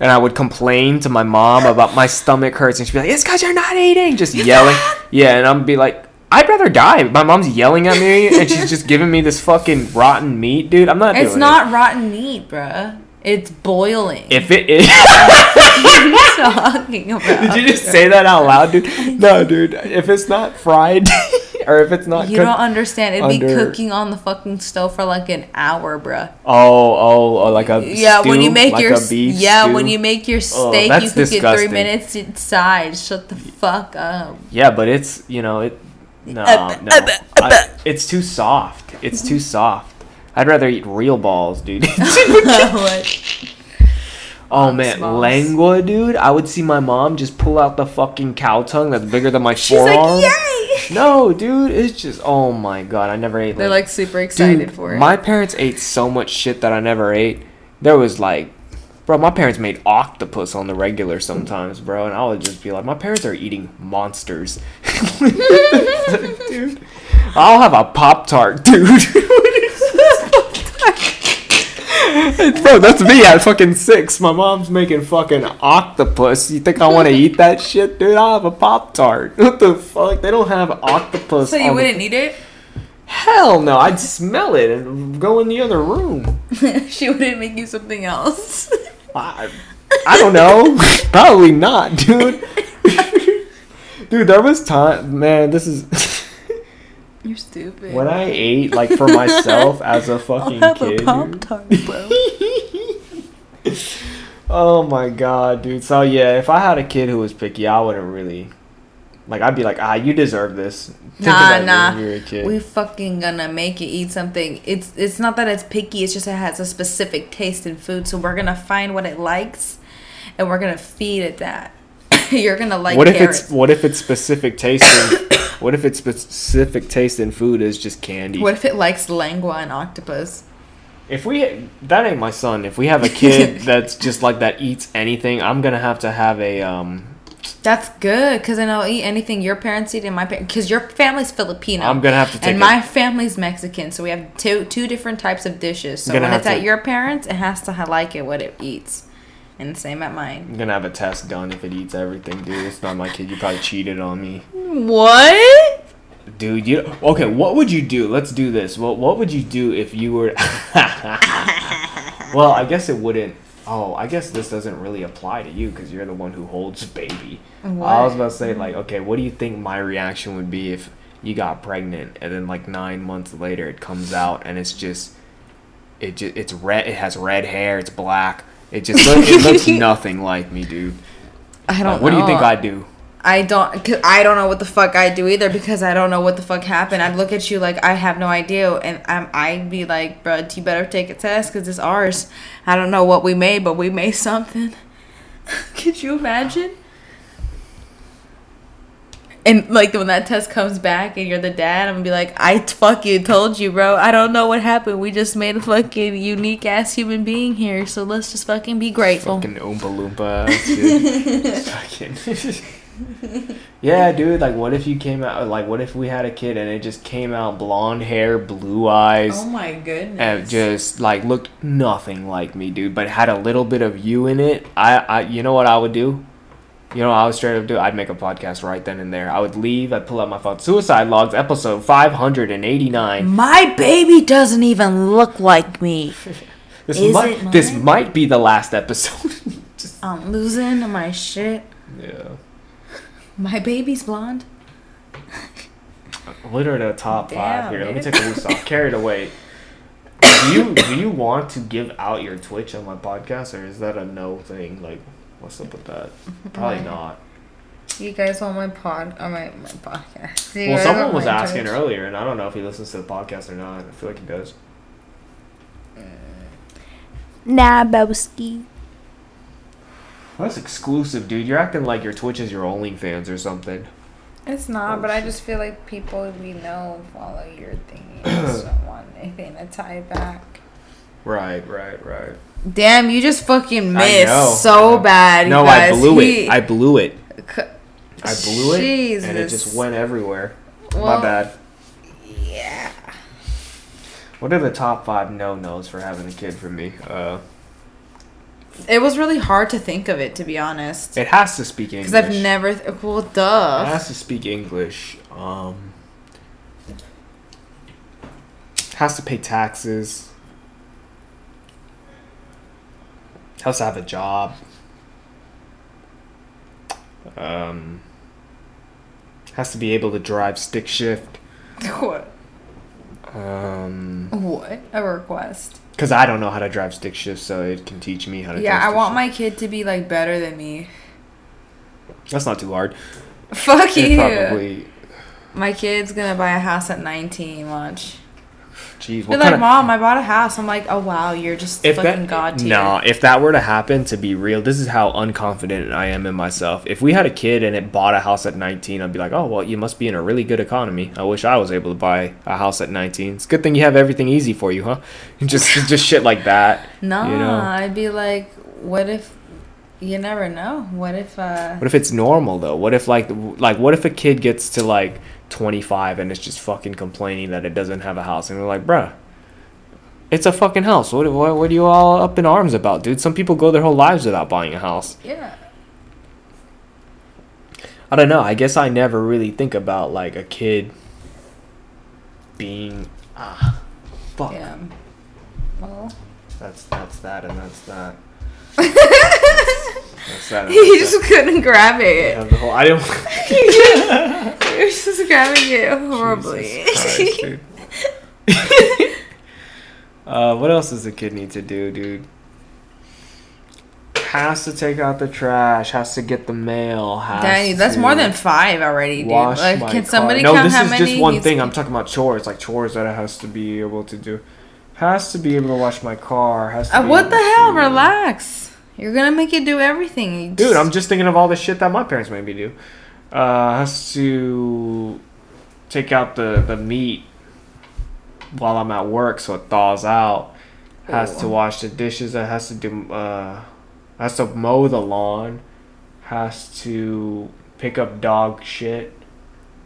And I would complain to my mom about my stomach hurts, and she'd be like, "It's because you're not eating," just yelling. Yeah, and I'm be like, "I'd rather die." My mom's yelling at me, and she's just giving me this fucking rotten meat, dude. I'm not. It's not rotten meat, bruh. It's boiling. If it is, what are you talking about? did you just say that out loud, dude? No, dude. If it's not fried, or if it's not You cooked. don't understand. It'd be cooking on the fucking stove for like an hour, bruh. oh, oh, oh, like a Yeah, when you make like your beef yeah, stew? when you make your Oh, steak, that's you cook it three disgusting. minutes inside. Shut the fuck up. Yeah, but it's you know it. No, Uh, no, I, it's too soft. It's too soft. I'd rather eat real balls, dude. What? oh Ox man, balls. lengua, dude. I would see my mom just pull out the fucking cow tongue that's bigger than my She's forearm. like, yay! No, dude, it's just oh my god, I never ate. They're like, like super excited dude, for it. my parents ate so much shit that I never ate. There was like, bro, my parents made octopus on the regular sometimes, bro, and I would just be like, my parents are eating monsters, dude. I'll have a pop tart, dude. Bro, that's me at fucking six. My mom's making fucking octopus. You think I want to eat that shit, dude? I'll have a pop tart. What the fuck? They don't have octopus. so you wouldn't eat it? Hell no! I'd smell it and go in the other room. she wouldn't make you something else. I, I don't know. Probably not, dude. dude, there was time, man. This is You're stupid. when I ate like for myself as a fucking kid. dude. tart, bro. Oh my god, dude. So yeah, if I had a kid who was picky, I wouldn't really. Like I'd be like, ah, you deserve this. Think Nah, nah. When you were a kid. We fucking gonna make you eat something. It's it's not that it's picky. It's just it has a specific taste in food. So we're gonna find what it likes, and we're gonna feed it that. You're gonna like. what if carrots. it's what if its specific taste in what if its specific taste in food is just candy? What if it likes lengua and octopus? If we that ain't my son. If we have a kid that's just like that eats anything, I'm gonna have to have a um. That's good because then I'll eat anything your parents eat and my parents because your family's Filipino. I'm gonna have to take and a- my family's Mexican, so we have two two different types of dishes. So when it's at your parents, it has to like it what it eats, and the same at mine. I'm gonna have a test done if it eats everything, dude. It's not my kid. You probably cheated on me, What? dude. You okay? What would you do? Let's do this. What What would you do if you were? well, I guess it wouldn't. Oh, I guess this doesn't really apply to you because you're the one who holds baby. I was about to say like, mm. okay, what do you think my reaction would be if you got pregnant and then like nine months later it comes out and it's just, it just it's red. It has red hair. It's black. It just look, it looks nothing like me, dude. I don't. Like, what do you think. I'd do? I don't. Cause I don't know what the fuck I do either because I don't know what the fuck happened. I'd look at you like I have no idea, and I'm, I'd be like, bro, you better take a test because it's ours. I don't know what we made, but we made something. Could you imagine? And like when that test comes back and you're the dad, I'm gonna be like, I fucking told you, bro. I don't know what happened. We just made a fucking unique ass human being here, so let's just fucking be grateful. Fucking oompa loompa. Fucking. yeah, dude. Like, what if you came out? Like, what if we had a kid and it just came out blonde hair, blue eyes, Oh my goodness. and just like looked nothing like me, dude, but had a little bit of you in it? I, I, you know what I would do? You know, what I would straight up do. I'd make a podcast right then and there. I would leave. I'd pull out my phone. Suicide Logs, episode five hundred and eighty nine. My baby doesn't even look like me. This Is might, it this might be the last episode. just, I'm losing my shit. yeah. My baby's blonde. Literally the top Damn, five here. Let me take a loose off. Carried away. Do you do you want to give out your Twitch on my podcast, or is that a no thing? Like, what's up with that? Probably Why? not. You guys want my pod? on my my podcast. You Well, someone was asking Twitch? earlier, and I don't know if he listens to the podcast or not. I feel like he does. Nah, Boski. That's exclusive, dude. You're acting like your Twitch is your OnlyFans or something. It's not, Oh, but I just feel like people we know follow your thing. and just don't want anything to tie back. Right, right, right. Damn, you just fucking missed so bad. No, you I guys. blew He- it. I blew it. c- I blew it, and it just went everywhere. Well, My bad. Yeah. What are the top five no nos for having a kid for me? Uh, It was really hard to think of it, to be honest. it has to speak English. Because I've never. Th- well, It duh. has to speak English. Um, has to pay taxes. Has to have a job. Um, has to be able to drive stick shift. What? Um, What? A request. Because I don't know how to drive stick shift, so it can teach me how to. Yeah, I want shift. my kid to be like better than me. That's not too hard. Fuck It you. probably. My kid's gonna buy a house at 19. Watch. Jeez, Be what like, kind of mom, I bought a house. I'm like, oh wow, you're just if fucking that god tier. no, if that were to happen, to be real, this is how unconfident I am in myself. If we had a kid and it bought a house at 19, I'd be like, oh well, you must be in a really good economy. I wish I was able to buy a house at 19. It's a good thing you have everything easy for you, huh? Just just shit like that. No, you know? I'd be like, what if? You never know. What if? uh What if it's normal though? What if like like what if a kid gets to like 25 and it's just fucking complaining that it doesn't have a house and we're like, bruh. It's a fucking house. What, what, what are you all up in arms about, dude? Some people go their whole lives without buying a house. Yeah. I don't know. I guess I never really think about like a kid being ah fuck. Yeah. Well. That's that's that and that's that. That's that. And he just couldn't grab it. Yeah, the whole- I don't. You're just grabbing it horribly. Christ, uh, what else does a kid need to do, dude? Has to take out the trash. Has to get the mail. Has Danny, that's more than five already, dude. Like, can car. somebody No, count this how is many? just one thing. I'm talking about chores, like chores that it has to be able to do. Has to be able to wash my car. Has to Uh, what the hell? to- Relax. You're gonna make it do everything. You Dude, I'm just thinking of all the shit that my parents made me do. Uh, has to take out the, the meat while I'm at work so it thaws out. has to wash the dishes, that has to do uh has to mow the lawn, has to pick up dog shit.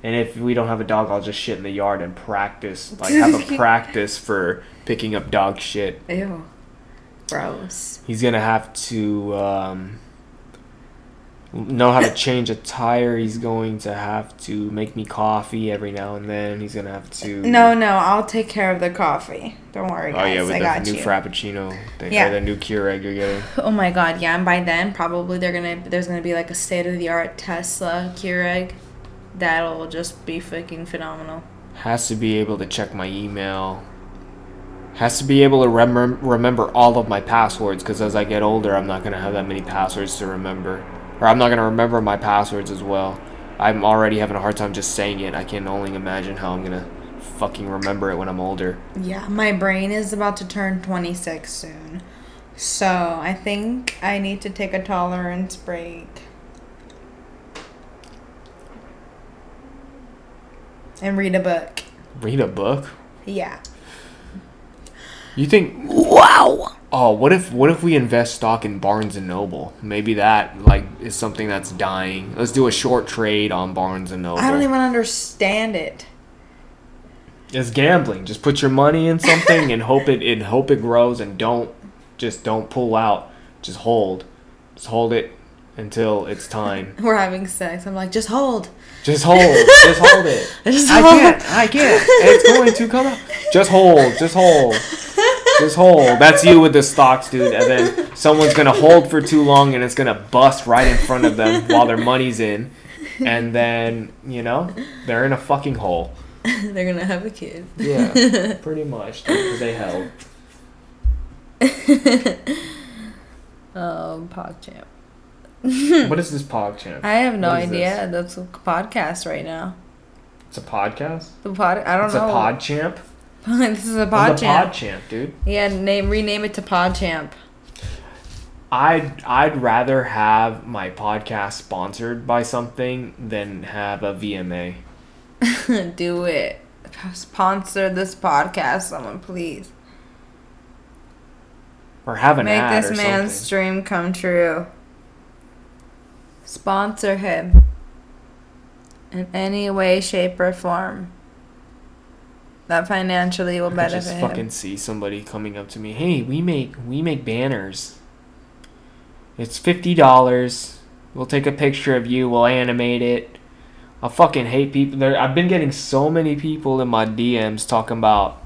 And if we don't have a dog, I'll just shit in the yard and practice, like have a practice for picking up dog shit. Ew. Gross. He's gonna have to um, know how to change a tire. He's going to have to make me coffee every now and then. He's gonna have to. No, no, I'll take care of the coffee. Don't worry, guys. Oh yeah, with I the got new you. frappuccino, thing, Yeah. or the new Keurig you're getting. Oh my god, yeah, and by then probably they're gonna there's gonna be like a state of the art Tesla Keurig that'll just be fucking phenomenal. Has to be able to check my email. Has to be able to rem- remember all of my passwords because as I get older, I'm not gonna have that many passwords to remember, or I'm not gonna remember my passwords as well. I'm already having a hard time just saying it. I can only imagine how I'm gonna fucking remember it when I'm older. Yeah, my brain is about to turn 26 soon. So, I think I need to take a tolerance break. And read a book. Read a book. Yeah. You think? Wow. Oh, what if what if we invest stock in Barnes and Noble? Maybe that like is something that's dying. Let's do a short trade on Barnes and Noble. I don't even understand it. It's gambling. Just put your money in something and hope it and hope it grows and don't just don't pull out. Just hold. Just hold it until it's time. We're having sex. I'm like, just hold. Just hold. Just hold it. Just I hold. can't. I can't. It's going to come out. Just hold. Just hold. Just hold. That's you with the stocks, dude. And then someone's gonna hold for too long, and it's gonna bust right in front of them while their money's in, and then you know they're in a fucking hole. They're gonna have a kid. Yeah, pretty much. Because they held. Um, PogChamp. What is this PogChamp? I have no idea. That's a podcast right now. It's a podcast. The pod. I don't It's know. It's a PodChamp. this is a I'm the PodChamp. PodChamp, dude. Yeah, name rename it to PodChamp. I'd I'd rather have my podcast sponsored by something than have a VMA. Do it. Sponsor this podcast, someone please. Or have an Make this man's something. dream come true. Sponsor him. In any way, shape, or form. That financially will I benefit just him. fucking see somebody coming up to me. Hey, we make we make banners. It's fifty dollars. We'll take a picture of you. We'll animate it. I fucking hate people. There, I've been getting so many people in my DMs talking about,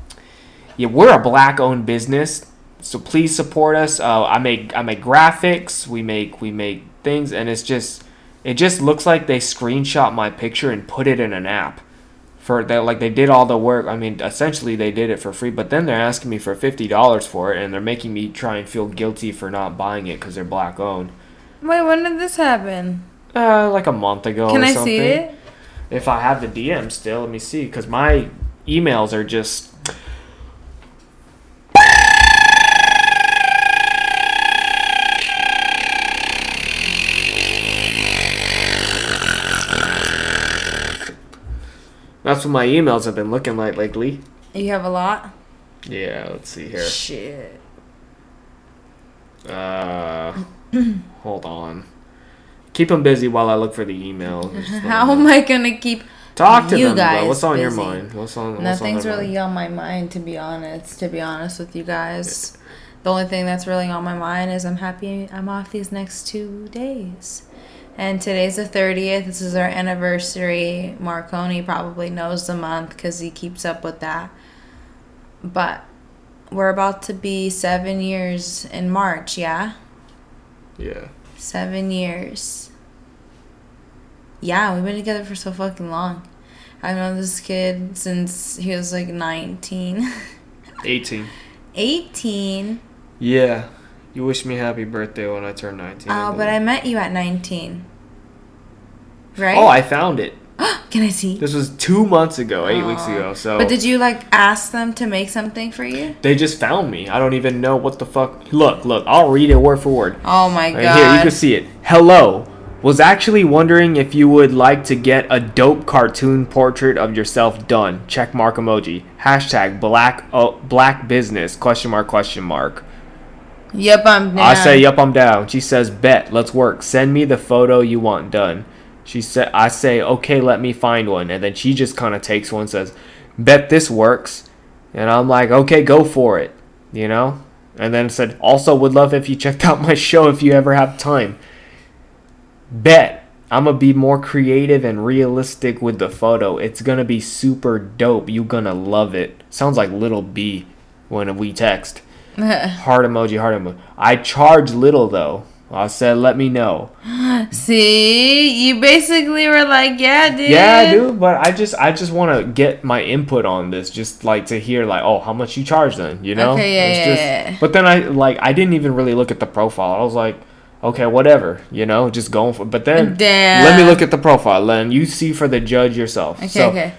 yeah, we're a black-owned business, so please support us. Uh, I make I make graphics. We make we make things, and it's just it just looks like they screenshot my picture and put it in an app for that like they did all the work i mean essentially they did it for free but then they're asking me for $50 for it and they're making me try and feel guilty for not buying it because they're black owned Wait, when did this happen? uh, like a month ago Can or I something see it? if i have the dm still let me see because my emails are just That's what my emails have been looking like lately. You have a lot? Yeah, let's see here. Shit. Uh, hold on. Keep them busy while I look for the email. How am. I gonna keep Talk to you them, bro. guys What's on your mind? What's on? What's Nothing's on really mind? on my mind, to be honest. To be honest with you guys, the only thing that's really on my mind is I'm happy I'm off these next two days. And today's the 30th. This is our anniversary. Marconi probably knows the month because he keeps up with that. But we're about to be seven years in March, yeah? Yeah. Seven years. Yeah, we've been together for so fucking long. I've known this kid since he was like 19. 18. 18? Yeah. You wish me happy birthday when I turn 19. Oh, but I met you at 19. Right? Oh, I found it. Can I see? This was two months ago, eight weeks ago. So But did you like ask them to make something for you? they just found me. I don't even know what the fuck. Look, look. I'll read it word for word. Oh my Right god. here, you can see it. Hello. Was actually wondering if you would like to get a dope cartoon portrait of yourself done. Check mark emoji. Hashtag black oh, black business question mark question mark. Yep, I'm down. I say, yep, I'm down." She says, "Bet, let's work. Send me the photo you want done." She said, "I say, okay, let me find one." And then she just kind of takes one, and says, "Bet this works." And I'm like, "Okay, go for it," you know. And then said, "Also, would love if you checked out my show if you ever have time." Bet I'm gonna be more creative and realistic with the photo. It's gonna be super dope. You gonna love it. Sounds like little B when we text. Heart emoji, heart emoji. I charge little though. I said, let me know. See, you basically were like, yeah, dude. Yeah, dude. But I just, I just want to get my input on this. Just like to hear, like, oh, how much you charge then? You know? Okay, yeah, It's yeah, just- yeah. But then I like, I didn't even really look at the profile. I was like, okay, whatever. You know, just going for. But then Damn. let me look at the profile. Then you see for the judge yourself. Okay, so, okay.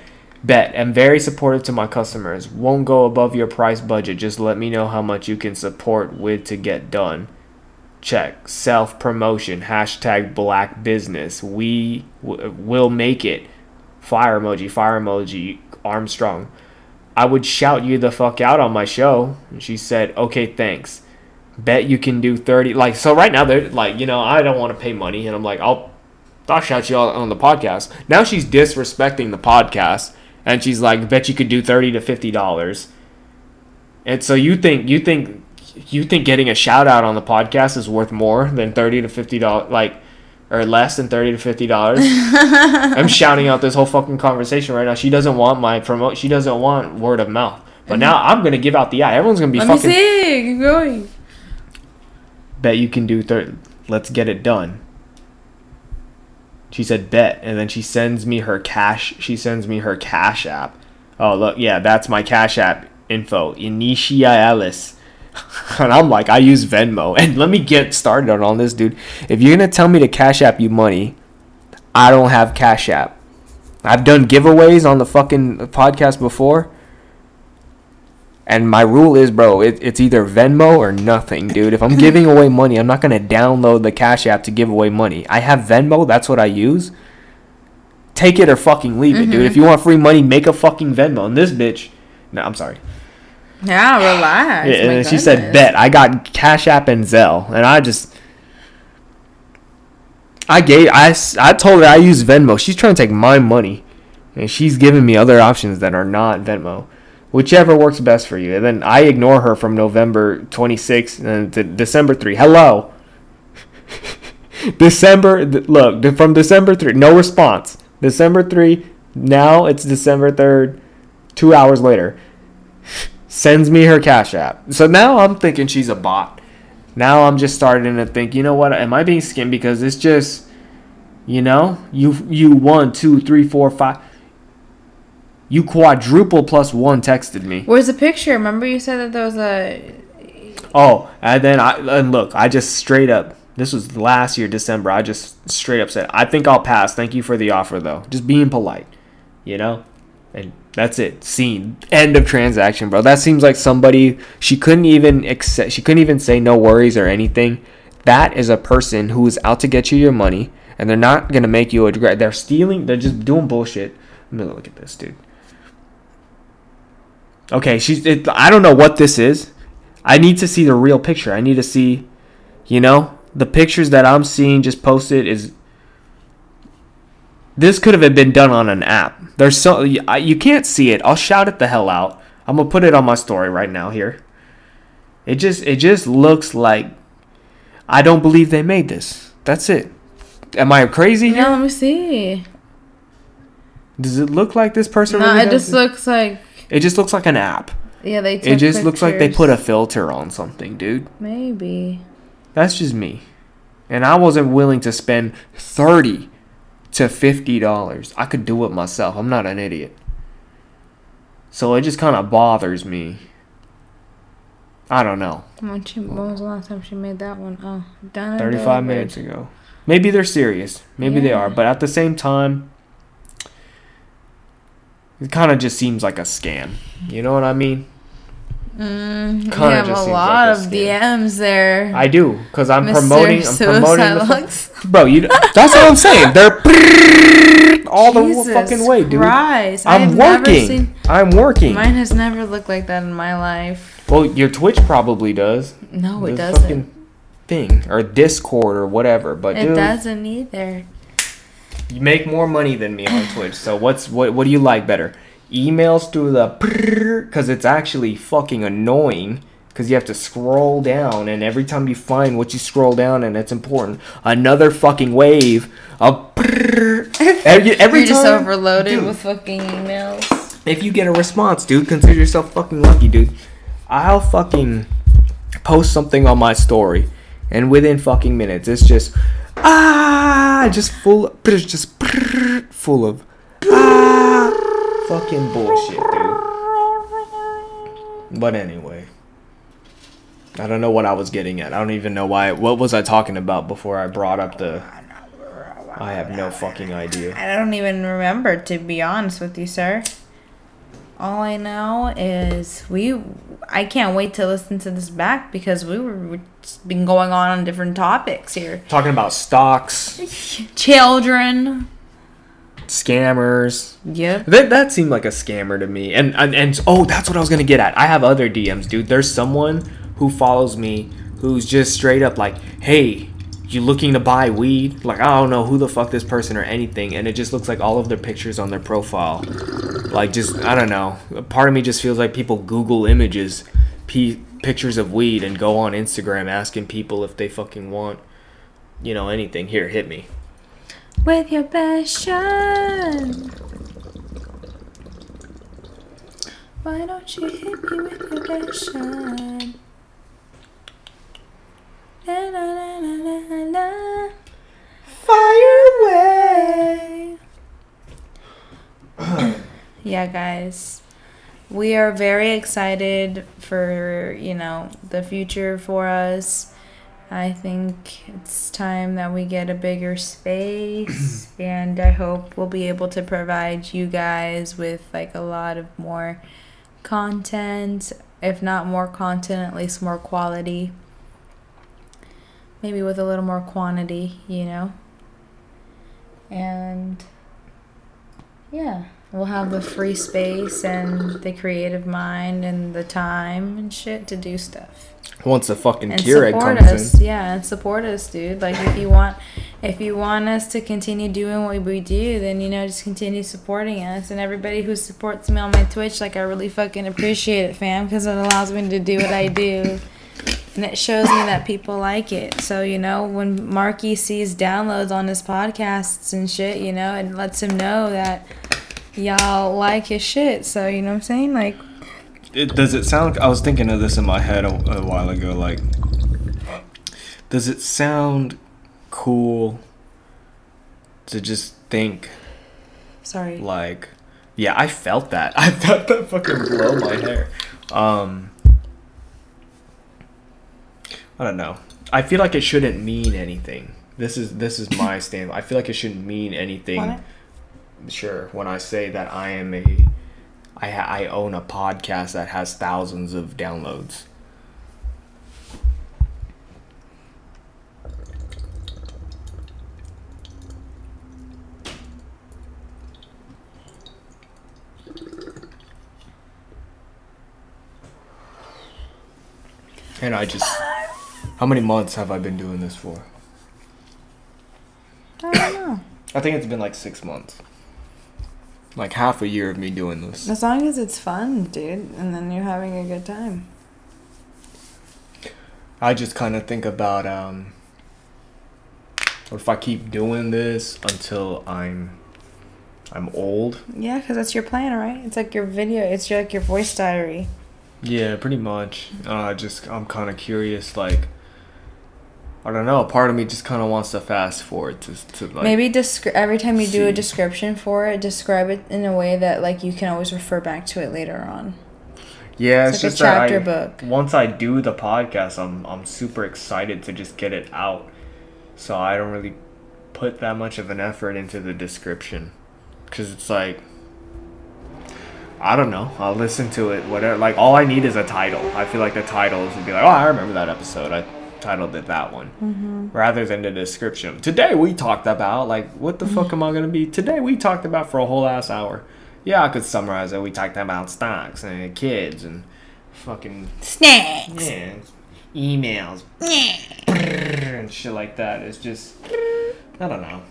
Bet. Am very supportive to my customers. Won't go above your price budget. Just let me know how much you can support with to get done. Check. Self promotion. Hashtag black business. We w- will make it. Fire emoji. Fire emoji. Armstrong. I would shout you the fuck out on my show. And she said, okay, thanks. Bet you can do 30. Like, so right now, they're like, you know, I don't want to pay money. And I'm like, I'll I'll shout you out on the podcast. Now she's disrespecting the podcast, and she's like, "Bet you could do thirty to fifty dollars." And so you think you think you think getting a shout out on the podcast is worth more than thirty to fifty dollars, like, or less than thirty to fifty dollars? I'm shouting out this whole fucking conversation right now. She doesn't want my promote. She doesn't want word of mouth. But now I'm gonna give out the eye. Everyone's gonna be Let me fucking. see. Keep going. Bet you can do thirty. Let's get it done. She said bet, and then she sends me her cash. She sends me her cash app. Oh look, yeah, that's my cash app info. Initia Ellis. And I'm like, I use Venmo. And let me get started on this, dude. If you're gonna tell me to cash app you money, I don't have cash app. I've done giveaways on the fucking podcast before. And my rule is, bro, it, it's either Venmo or nothing, dude. If I'm giving away money, I'm not gonna download the Cash App to give away money. I have Venmo, that's what I use. Take it or fucking leave it, dude. If you mm-hmm. want free money, make a fucking Venmo. And this bitch, no, I'm sorry. Yeah, relax. Yeah, and she said, "Bet I got Cash App and Zelle," and I just, I gave, I, I told her I use Venmo. She's trying to take my money, and she's giving me other options that are not Venmo, whichever works best for you. And then I ignore her from November 26th and uh, to December 3. Hello. December, look, from December 3, no response. December 3, now it's December 3rd, two hours later sends me her cash app. So now I'm thinking she's a bot. Now I'm just starting to think, you know what? Am I being skimmed? Because it's just, you know, you you one, two, three, four, five. You quadruple plus one texted me. Where's the picture? Remember you said that there was a. Oh, and then I and look, I just straight up. This was last year, December. I just straight up said, I think I'll pass. Thank you for the offer, though. Just being polite, you know. And that's it. Scene. End of transaction, bro. That seems like somebody she couldn't even accept. She couldn't even say no worries or anything. That is a person who is out to get you your money, and they're not gonna make you a regret. They're stealing. They're just doing bullshit. Let me look at this, dude. Okay, she's. It, I don't know what this is. I need to see the real picture. I need to see, you know, the pictures that I'm seeing just posted is. This could have been done on an app. There's so you can't see it. I'll shout it the hell out. I'm gonna put it on my story right now here. It just it just looks like I don't believe they made this. That's it. Am I crazy No, let me see. Does it look like this person? No, really it just looks like. It just looks like an app. Yeah, they. Took It just looks like they put a filter on something, dude. Maybe. That's just me. And I wasn't willing to spend 30 to $50. I could do it myself. I'm not an idiot. So it just kind of bothers me. I don't know. When, she, when was the last time she made that one? Oh, done. 35 delivered. minutes ago. Maybe they're serious. Maybe they are. But at the same time, it kind of just seems like a scam. You know what I mean? Mm, you have a lot like a of. DMs there. I do because I'm Mr. promoting. I'm promoting the bro. You. That's what I'm saying. They're all the Jesus fucking way, dude. Christ. I'm working. seen- I'm working. Mine has never looked like that in my life. Well, your Twitch probably does. No, it The doesn't. fucking thing or Discord or whatever. But It dude, doesn't either. You make more money than me on Twitch. So what's what? What do you like better? Emails through the because it's actually fucking annoying because you have to scroll down and every time you find what you scroll down and it's important another fucking wave of every, every You're just time- overloaded Dude, with fucking emails. if you get a response, dude, consider yourself fucking lucky, dude. I'll fucking post something on my story, and within fucking minutes, it's just ah, just full, just full of ah, fucking bullshit, dude. But anyway, I don't know what I was getting at. I don't even know why. What was I talking about before I brought up the? I have no fucking idea. I don't even remember, to be honest with you, sir. All I know is we. I can't wait to listen to this back because we were we've been going on on different topics here. Talking about stocks, Children. scammers. Yep. That that seemed like a scammer to me. And, and and oh, that's what I was gonna get at. I have other DMs, dude. There's someone who follows me who's just straight up like, "Hey, you looking to buy weed?" Like I don't know who the fuck this person or anything, and it just looks like all of their pictures on their profile. Like just I don't know. Part of me just feels like people Google images, p- pictures of weed, and go on Instagram asking people if they fucking want, you know, anything. Here, hit me. With your passion. Why don't you hit me with your passion? La, la, la. Fire away. yeah, guys. We are very excited for, you know, the future for us. I think it's time that we get a bigger space and I hope we'll be able to provide you guys with like a lot of more content, if not more content, at least more quality. Maybe with a little more quantity, you know. And yeah, we'll have the free space and the creative mind and the time and shit to do stuff Once the fucking and Keurig support comes us. in. Yeah, and support us, dude. Like if you want, if you want us to continue doing what we do, then you know just continue supporting us. And everybody who supports me on my Twitch, like I really fucking appreciate it, fam, because it allows me to do what I do. And it shows me that people like it. So, you know, when Marky sees downloads on his podcasts and shit, you know, it lets him know that y'all like his shit. So, you know what I'm saying? Like, It, does it sound? I was thinking of this in my head a, a while ago. Like, does it sound cool to just think sorry. like, yeah, I felt that. I felt that fucking blow my hair. Um, I don't know. I feel like it shouldn't mean anything. This is this is my stand. I feel like it shouldn't mean anything. Want Sure, when I say that I am a, I I own a podcast that has thousands of downloads. And I just, how many months have I been doing this for? I don't know. I think it's been like six months. Like half a year of me doing this. As long as it's fun, dude, and then you're having a good time. I just kind of think about um, what if I keep doing this until I'm I'm old? Yeah, because that's your plan, right? It's like your video. It's your, like your voice diary. Yeah, pretty much. Uh, just I'm kind of curious. Like I don't know. Part of me just kind of wants to fast forward to to like Maybe descri- every time you do a description for it, describe it in a way that like you can always refer back to it later on. yeah. It's, It's, like a just that chapter I, book. once I do the podcast, I'm I'm super excited to just get it out. So I don't really put that much of an effort into the description, cause it's like I don't know. I'll listen to it. Whatever. Like all I need is a title. I feel like the titles would be like, oh, I remember that episode. I titled it that one, Mm-hmm. rather than the description. Today we talked about like what the fuck am I gonna be? Today we talked about for a whole ass hour. Yeah, I could summarize it. We talked about stocks and kids and fucking Snacks. yeah, emails and shit like that. It's just I don't know.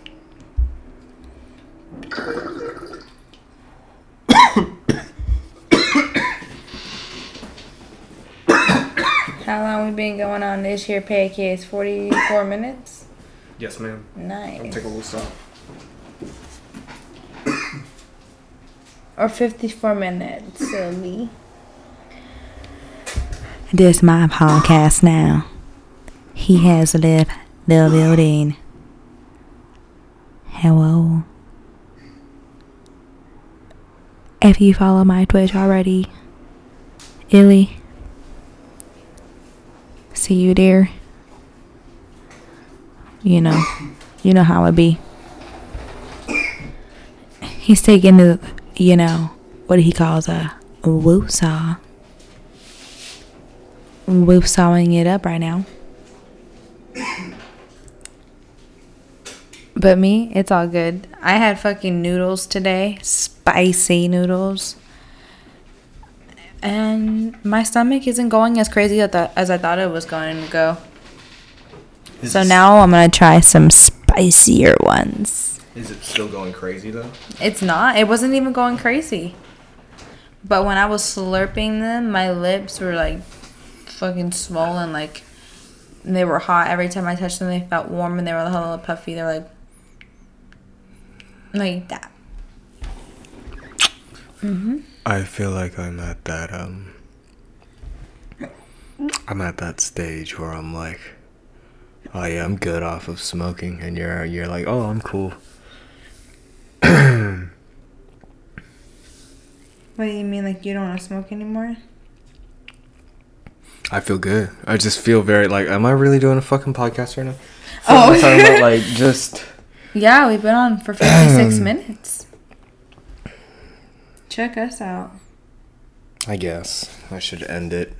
How long we been going on this here podcast? 44 minutes? Yes, ma'am. Nice. Take a little stop. Or 54 minutes, silly. This my podcast now. He has left the building. Hello. If you follow my Twitch already, Illy, see you there. You know, you know how it be. He's taking the, you know, what he calls a woo-saw whipsawing it up right now. But me, it's all good. I had fucking noodles today, spicy noodles. And my stomach isn't going as crazy as I- as I thought it was going to go. So now I'm gonna try some spicier ones. Is it still going crazy though? It's not. It wasn't even going crazy. But when I was slurping them, my lips were like fucking swollen. Like they were hot. Every time I touched them, they felt warm and they were a little puffy. They're like, like that. I feel like I'm at that um I'm at that stage where I'm like oh yeah, I'm good off of smoking and you're you're like, "Oh, I'm cool." What do you mean? Like you don't want to smoke anymore? I feel good. I just feel very like am I really doing a fucking podcast right now? Oh. We're talking about like just Yeah, we've been on for 56 minutes. Check us out. I guess I should end it.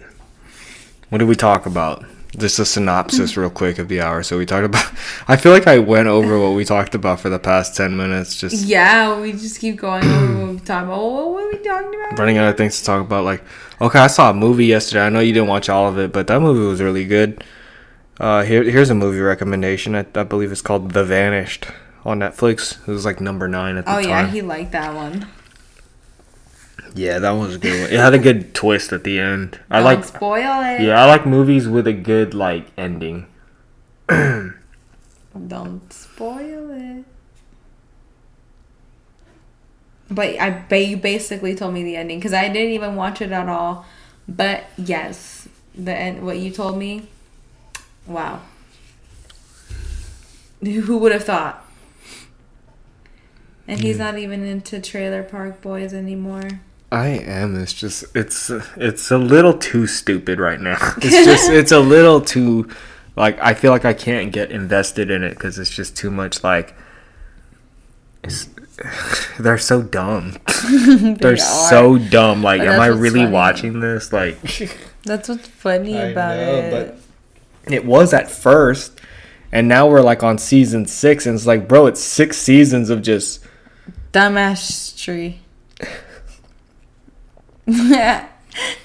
What did we talk about? Just a synopsis, real quick, of the hour. So we talked about. I feel like I went over what we talked about for the past ten minutes. Just Yeah, we just keep going over what we about. Oh, what are we talking about? running out of things to talk about. Like, okay, I saw a movie yesterday. I know you didn't watch all of it, but that movie was really good. Uh, here, here's a movie recommendation. I, I believe it's called The Vanished on Netflix. It was like number nine at the Oh time. Oh yeah, he liked that one. Yeah, that was a good one. It had a good twist at the end. I Don't like. spoil it. Yeah, I like movies with a good like ending. Don't spoil it. But I bet you basically told me the ending because I didn't even watch it at all. But yes, the end. What you told me. Wow. Who would have thought? And he's hmm. not even into Trailer Park Boys anymore. I am. It's just it's it's a little too stupid right now. It's just it's a little too like I feel like I can't get invested in it because it's just too much like it's they're so dumb. they're are. so dumb. Like, am I really funny. watching this? Like, That's what's funny I about know, it. but it was at first, and now we're like on season six, and it's like, bro, it's six seasons of just Dumbass tree.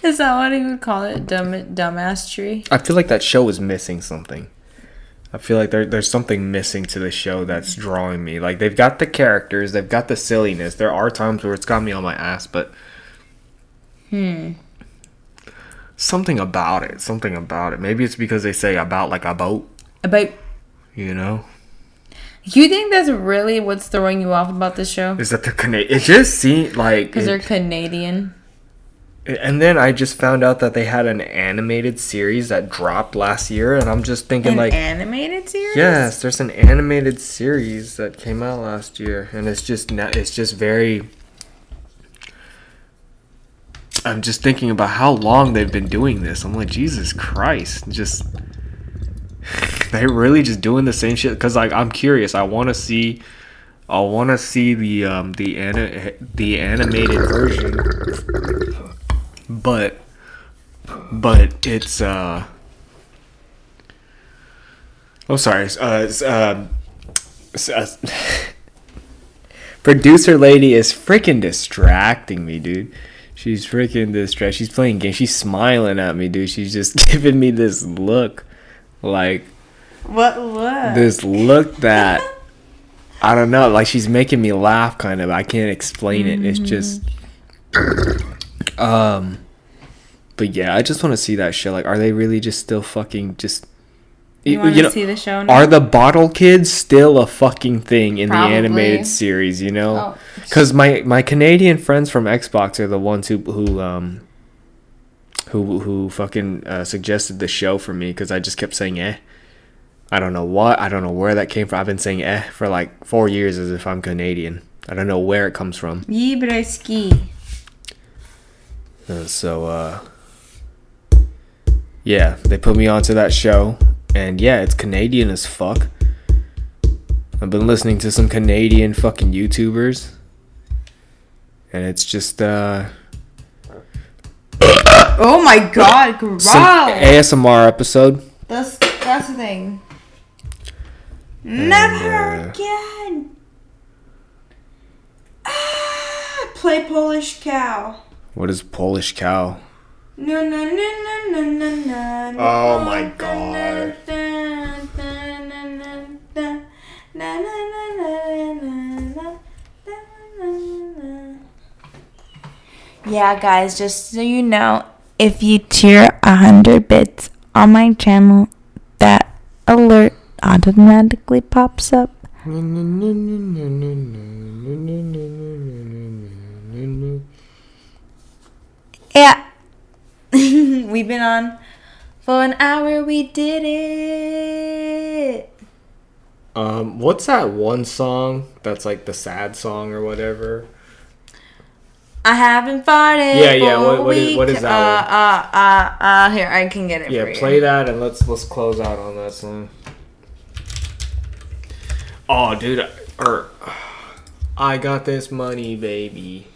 Is that what he would call it? Dumb dumbass tree. I feel like that show is missing something. I feel like there, there's something missing to the show that's drawing me. Like they've got the characters, they've got the silliness. There are times where it's got me on my ass, but Hmm. something about it, something about it. Maybe it's because they say about like a boat, About you know? you think that's really what's throwing you off about this show? Is that the Canadian? It just seemed like, Because they're Canadian. And then I just found out that they had an animated series that dropped last year, and I'm just thinking An like, animated series? Yes, there's an animated series that came out last year, and it's just it's just very. I'm just thinking about how long they've been doing this. I'm like, Jesus Christ, just they're really just doing the same shit. Cause like I'm curious, I want to see I want to see the um the ana- the animated version, but but it's uh oh sorry uh, s- uh producer lady is freaking distracting me, dude. She's freaking distracted. She's playing games. She's smiling at me, dude. She's just giving me this look, like What look this look that I don't know, like she's making me laugh kind of. I can't explain it. It's just um but yeah, I just want to see that shit. Like are they really just still fucking just you want to see the show now? are the bottle kids still a fucking thing in Probably. the animated series, you know? Oh. Cuz my my Canadian friends from Xbox are the ones who who um who who fucking uh, suggested the show for me cuz I just kept saying eh. I don't know what, I don't know where that came from. I've been saying eh for like 4 years as if I'm Canadian. I don't know where it comes from. Yibreski. Uh, so uh yeah, they put me onto that show and yeah, it's Canadian as fuck. I've been listening to some Canadian fucking YouTubers and it's just uh Oh my god, growl. some ASMR episode. That's that's the thing. Never uh, again. Ah, play Polish cow. What is Polish cow? No no no no no no no. Oh my God. Yeah, guys, just so you know, if you tier a hundred bits on my channel, that alert automatically pops up. Yeah. We've been on for an hour. We did it. Um, what's that one song that's like the sad song or whatever? I haven't farted. Yeah, yeah, what- what is- what is that Uh, uh, uh, uh, here I can get it. Yeah, for you. play that and let's let's close out on that song. Oh, dude, or I got this money, baby.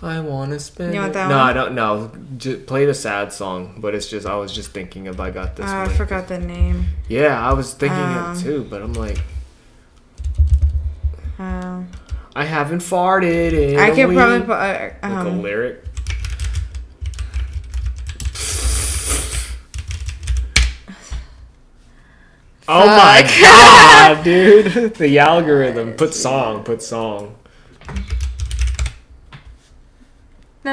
I wanna spend. You want it. that no, one? I don't. No, just play the sad song. But it's just I was just thinking of I got this. Uh, I forgot the name. Yeah, I was thinking Um, it too, but I'm like, Um, I haven't farted. In I a could probably put. Uh, like a um, lyric. Oh my god, dude! The algorithm. Put song. Put song.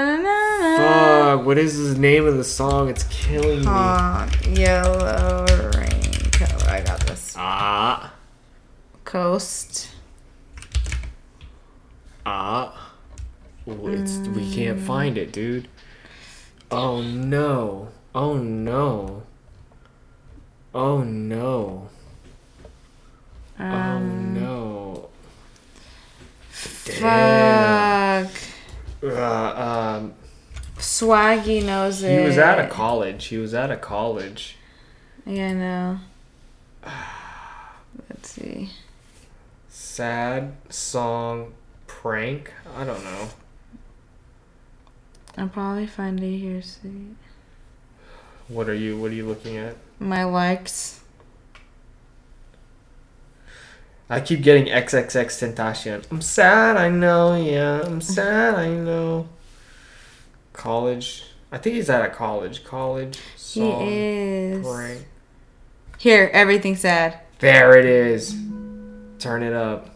Fuck. What is the name of the song? It's killing me. Hot yellow raincoat. I got this. Ah. Coast. Ah. Ooh, It's we can't find it, dude. Oh no. Oh no. Oh no. Oh Um, no. Damn. Fuck. Uh, um, Swaggy knows he it. was at a college. He was at a college. Yeah, I know. Let's see. Sad song prank. I don't know. I'll probably find it here. See What are you? What are you looking at? my likes. I keep getting XXX Tentacion. I'm sad, I know, yeah. I'm sad, I know. College. I think he's at a college. College He is. prank. Here, everything's sad. There it is. Turn it up.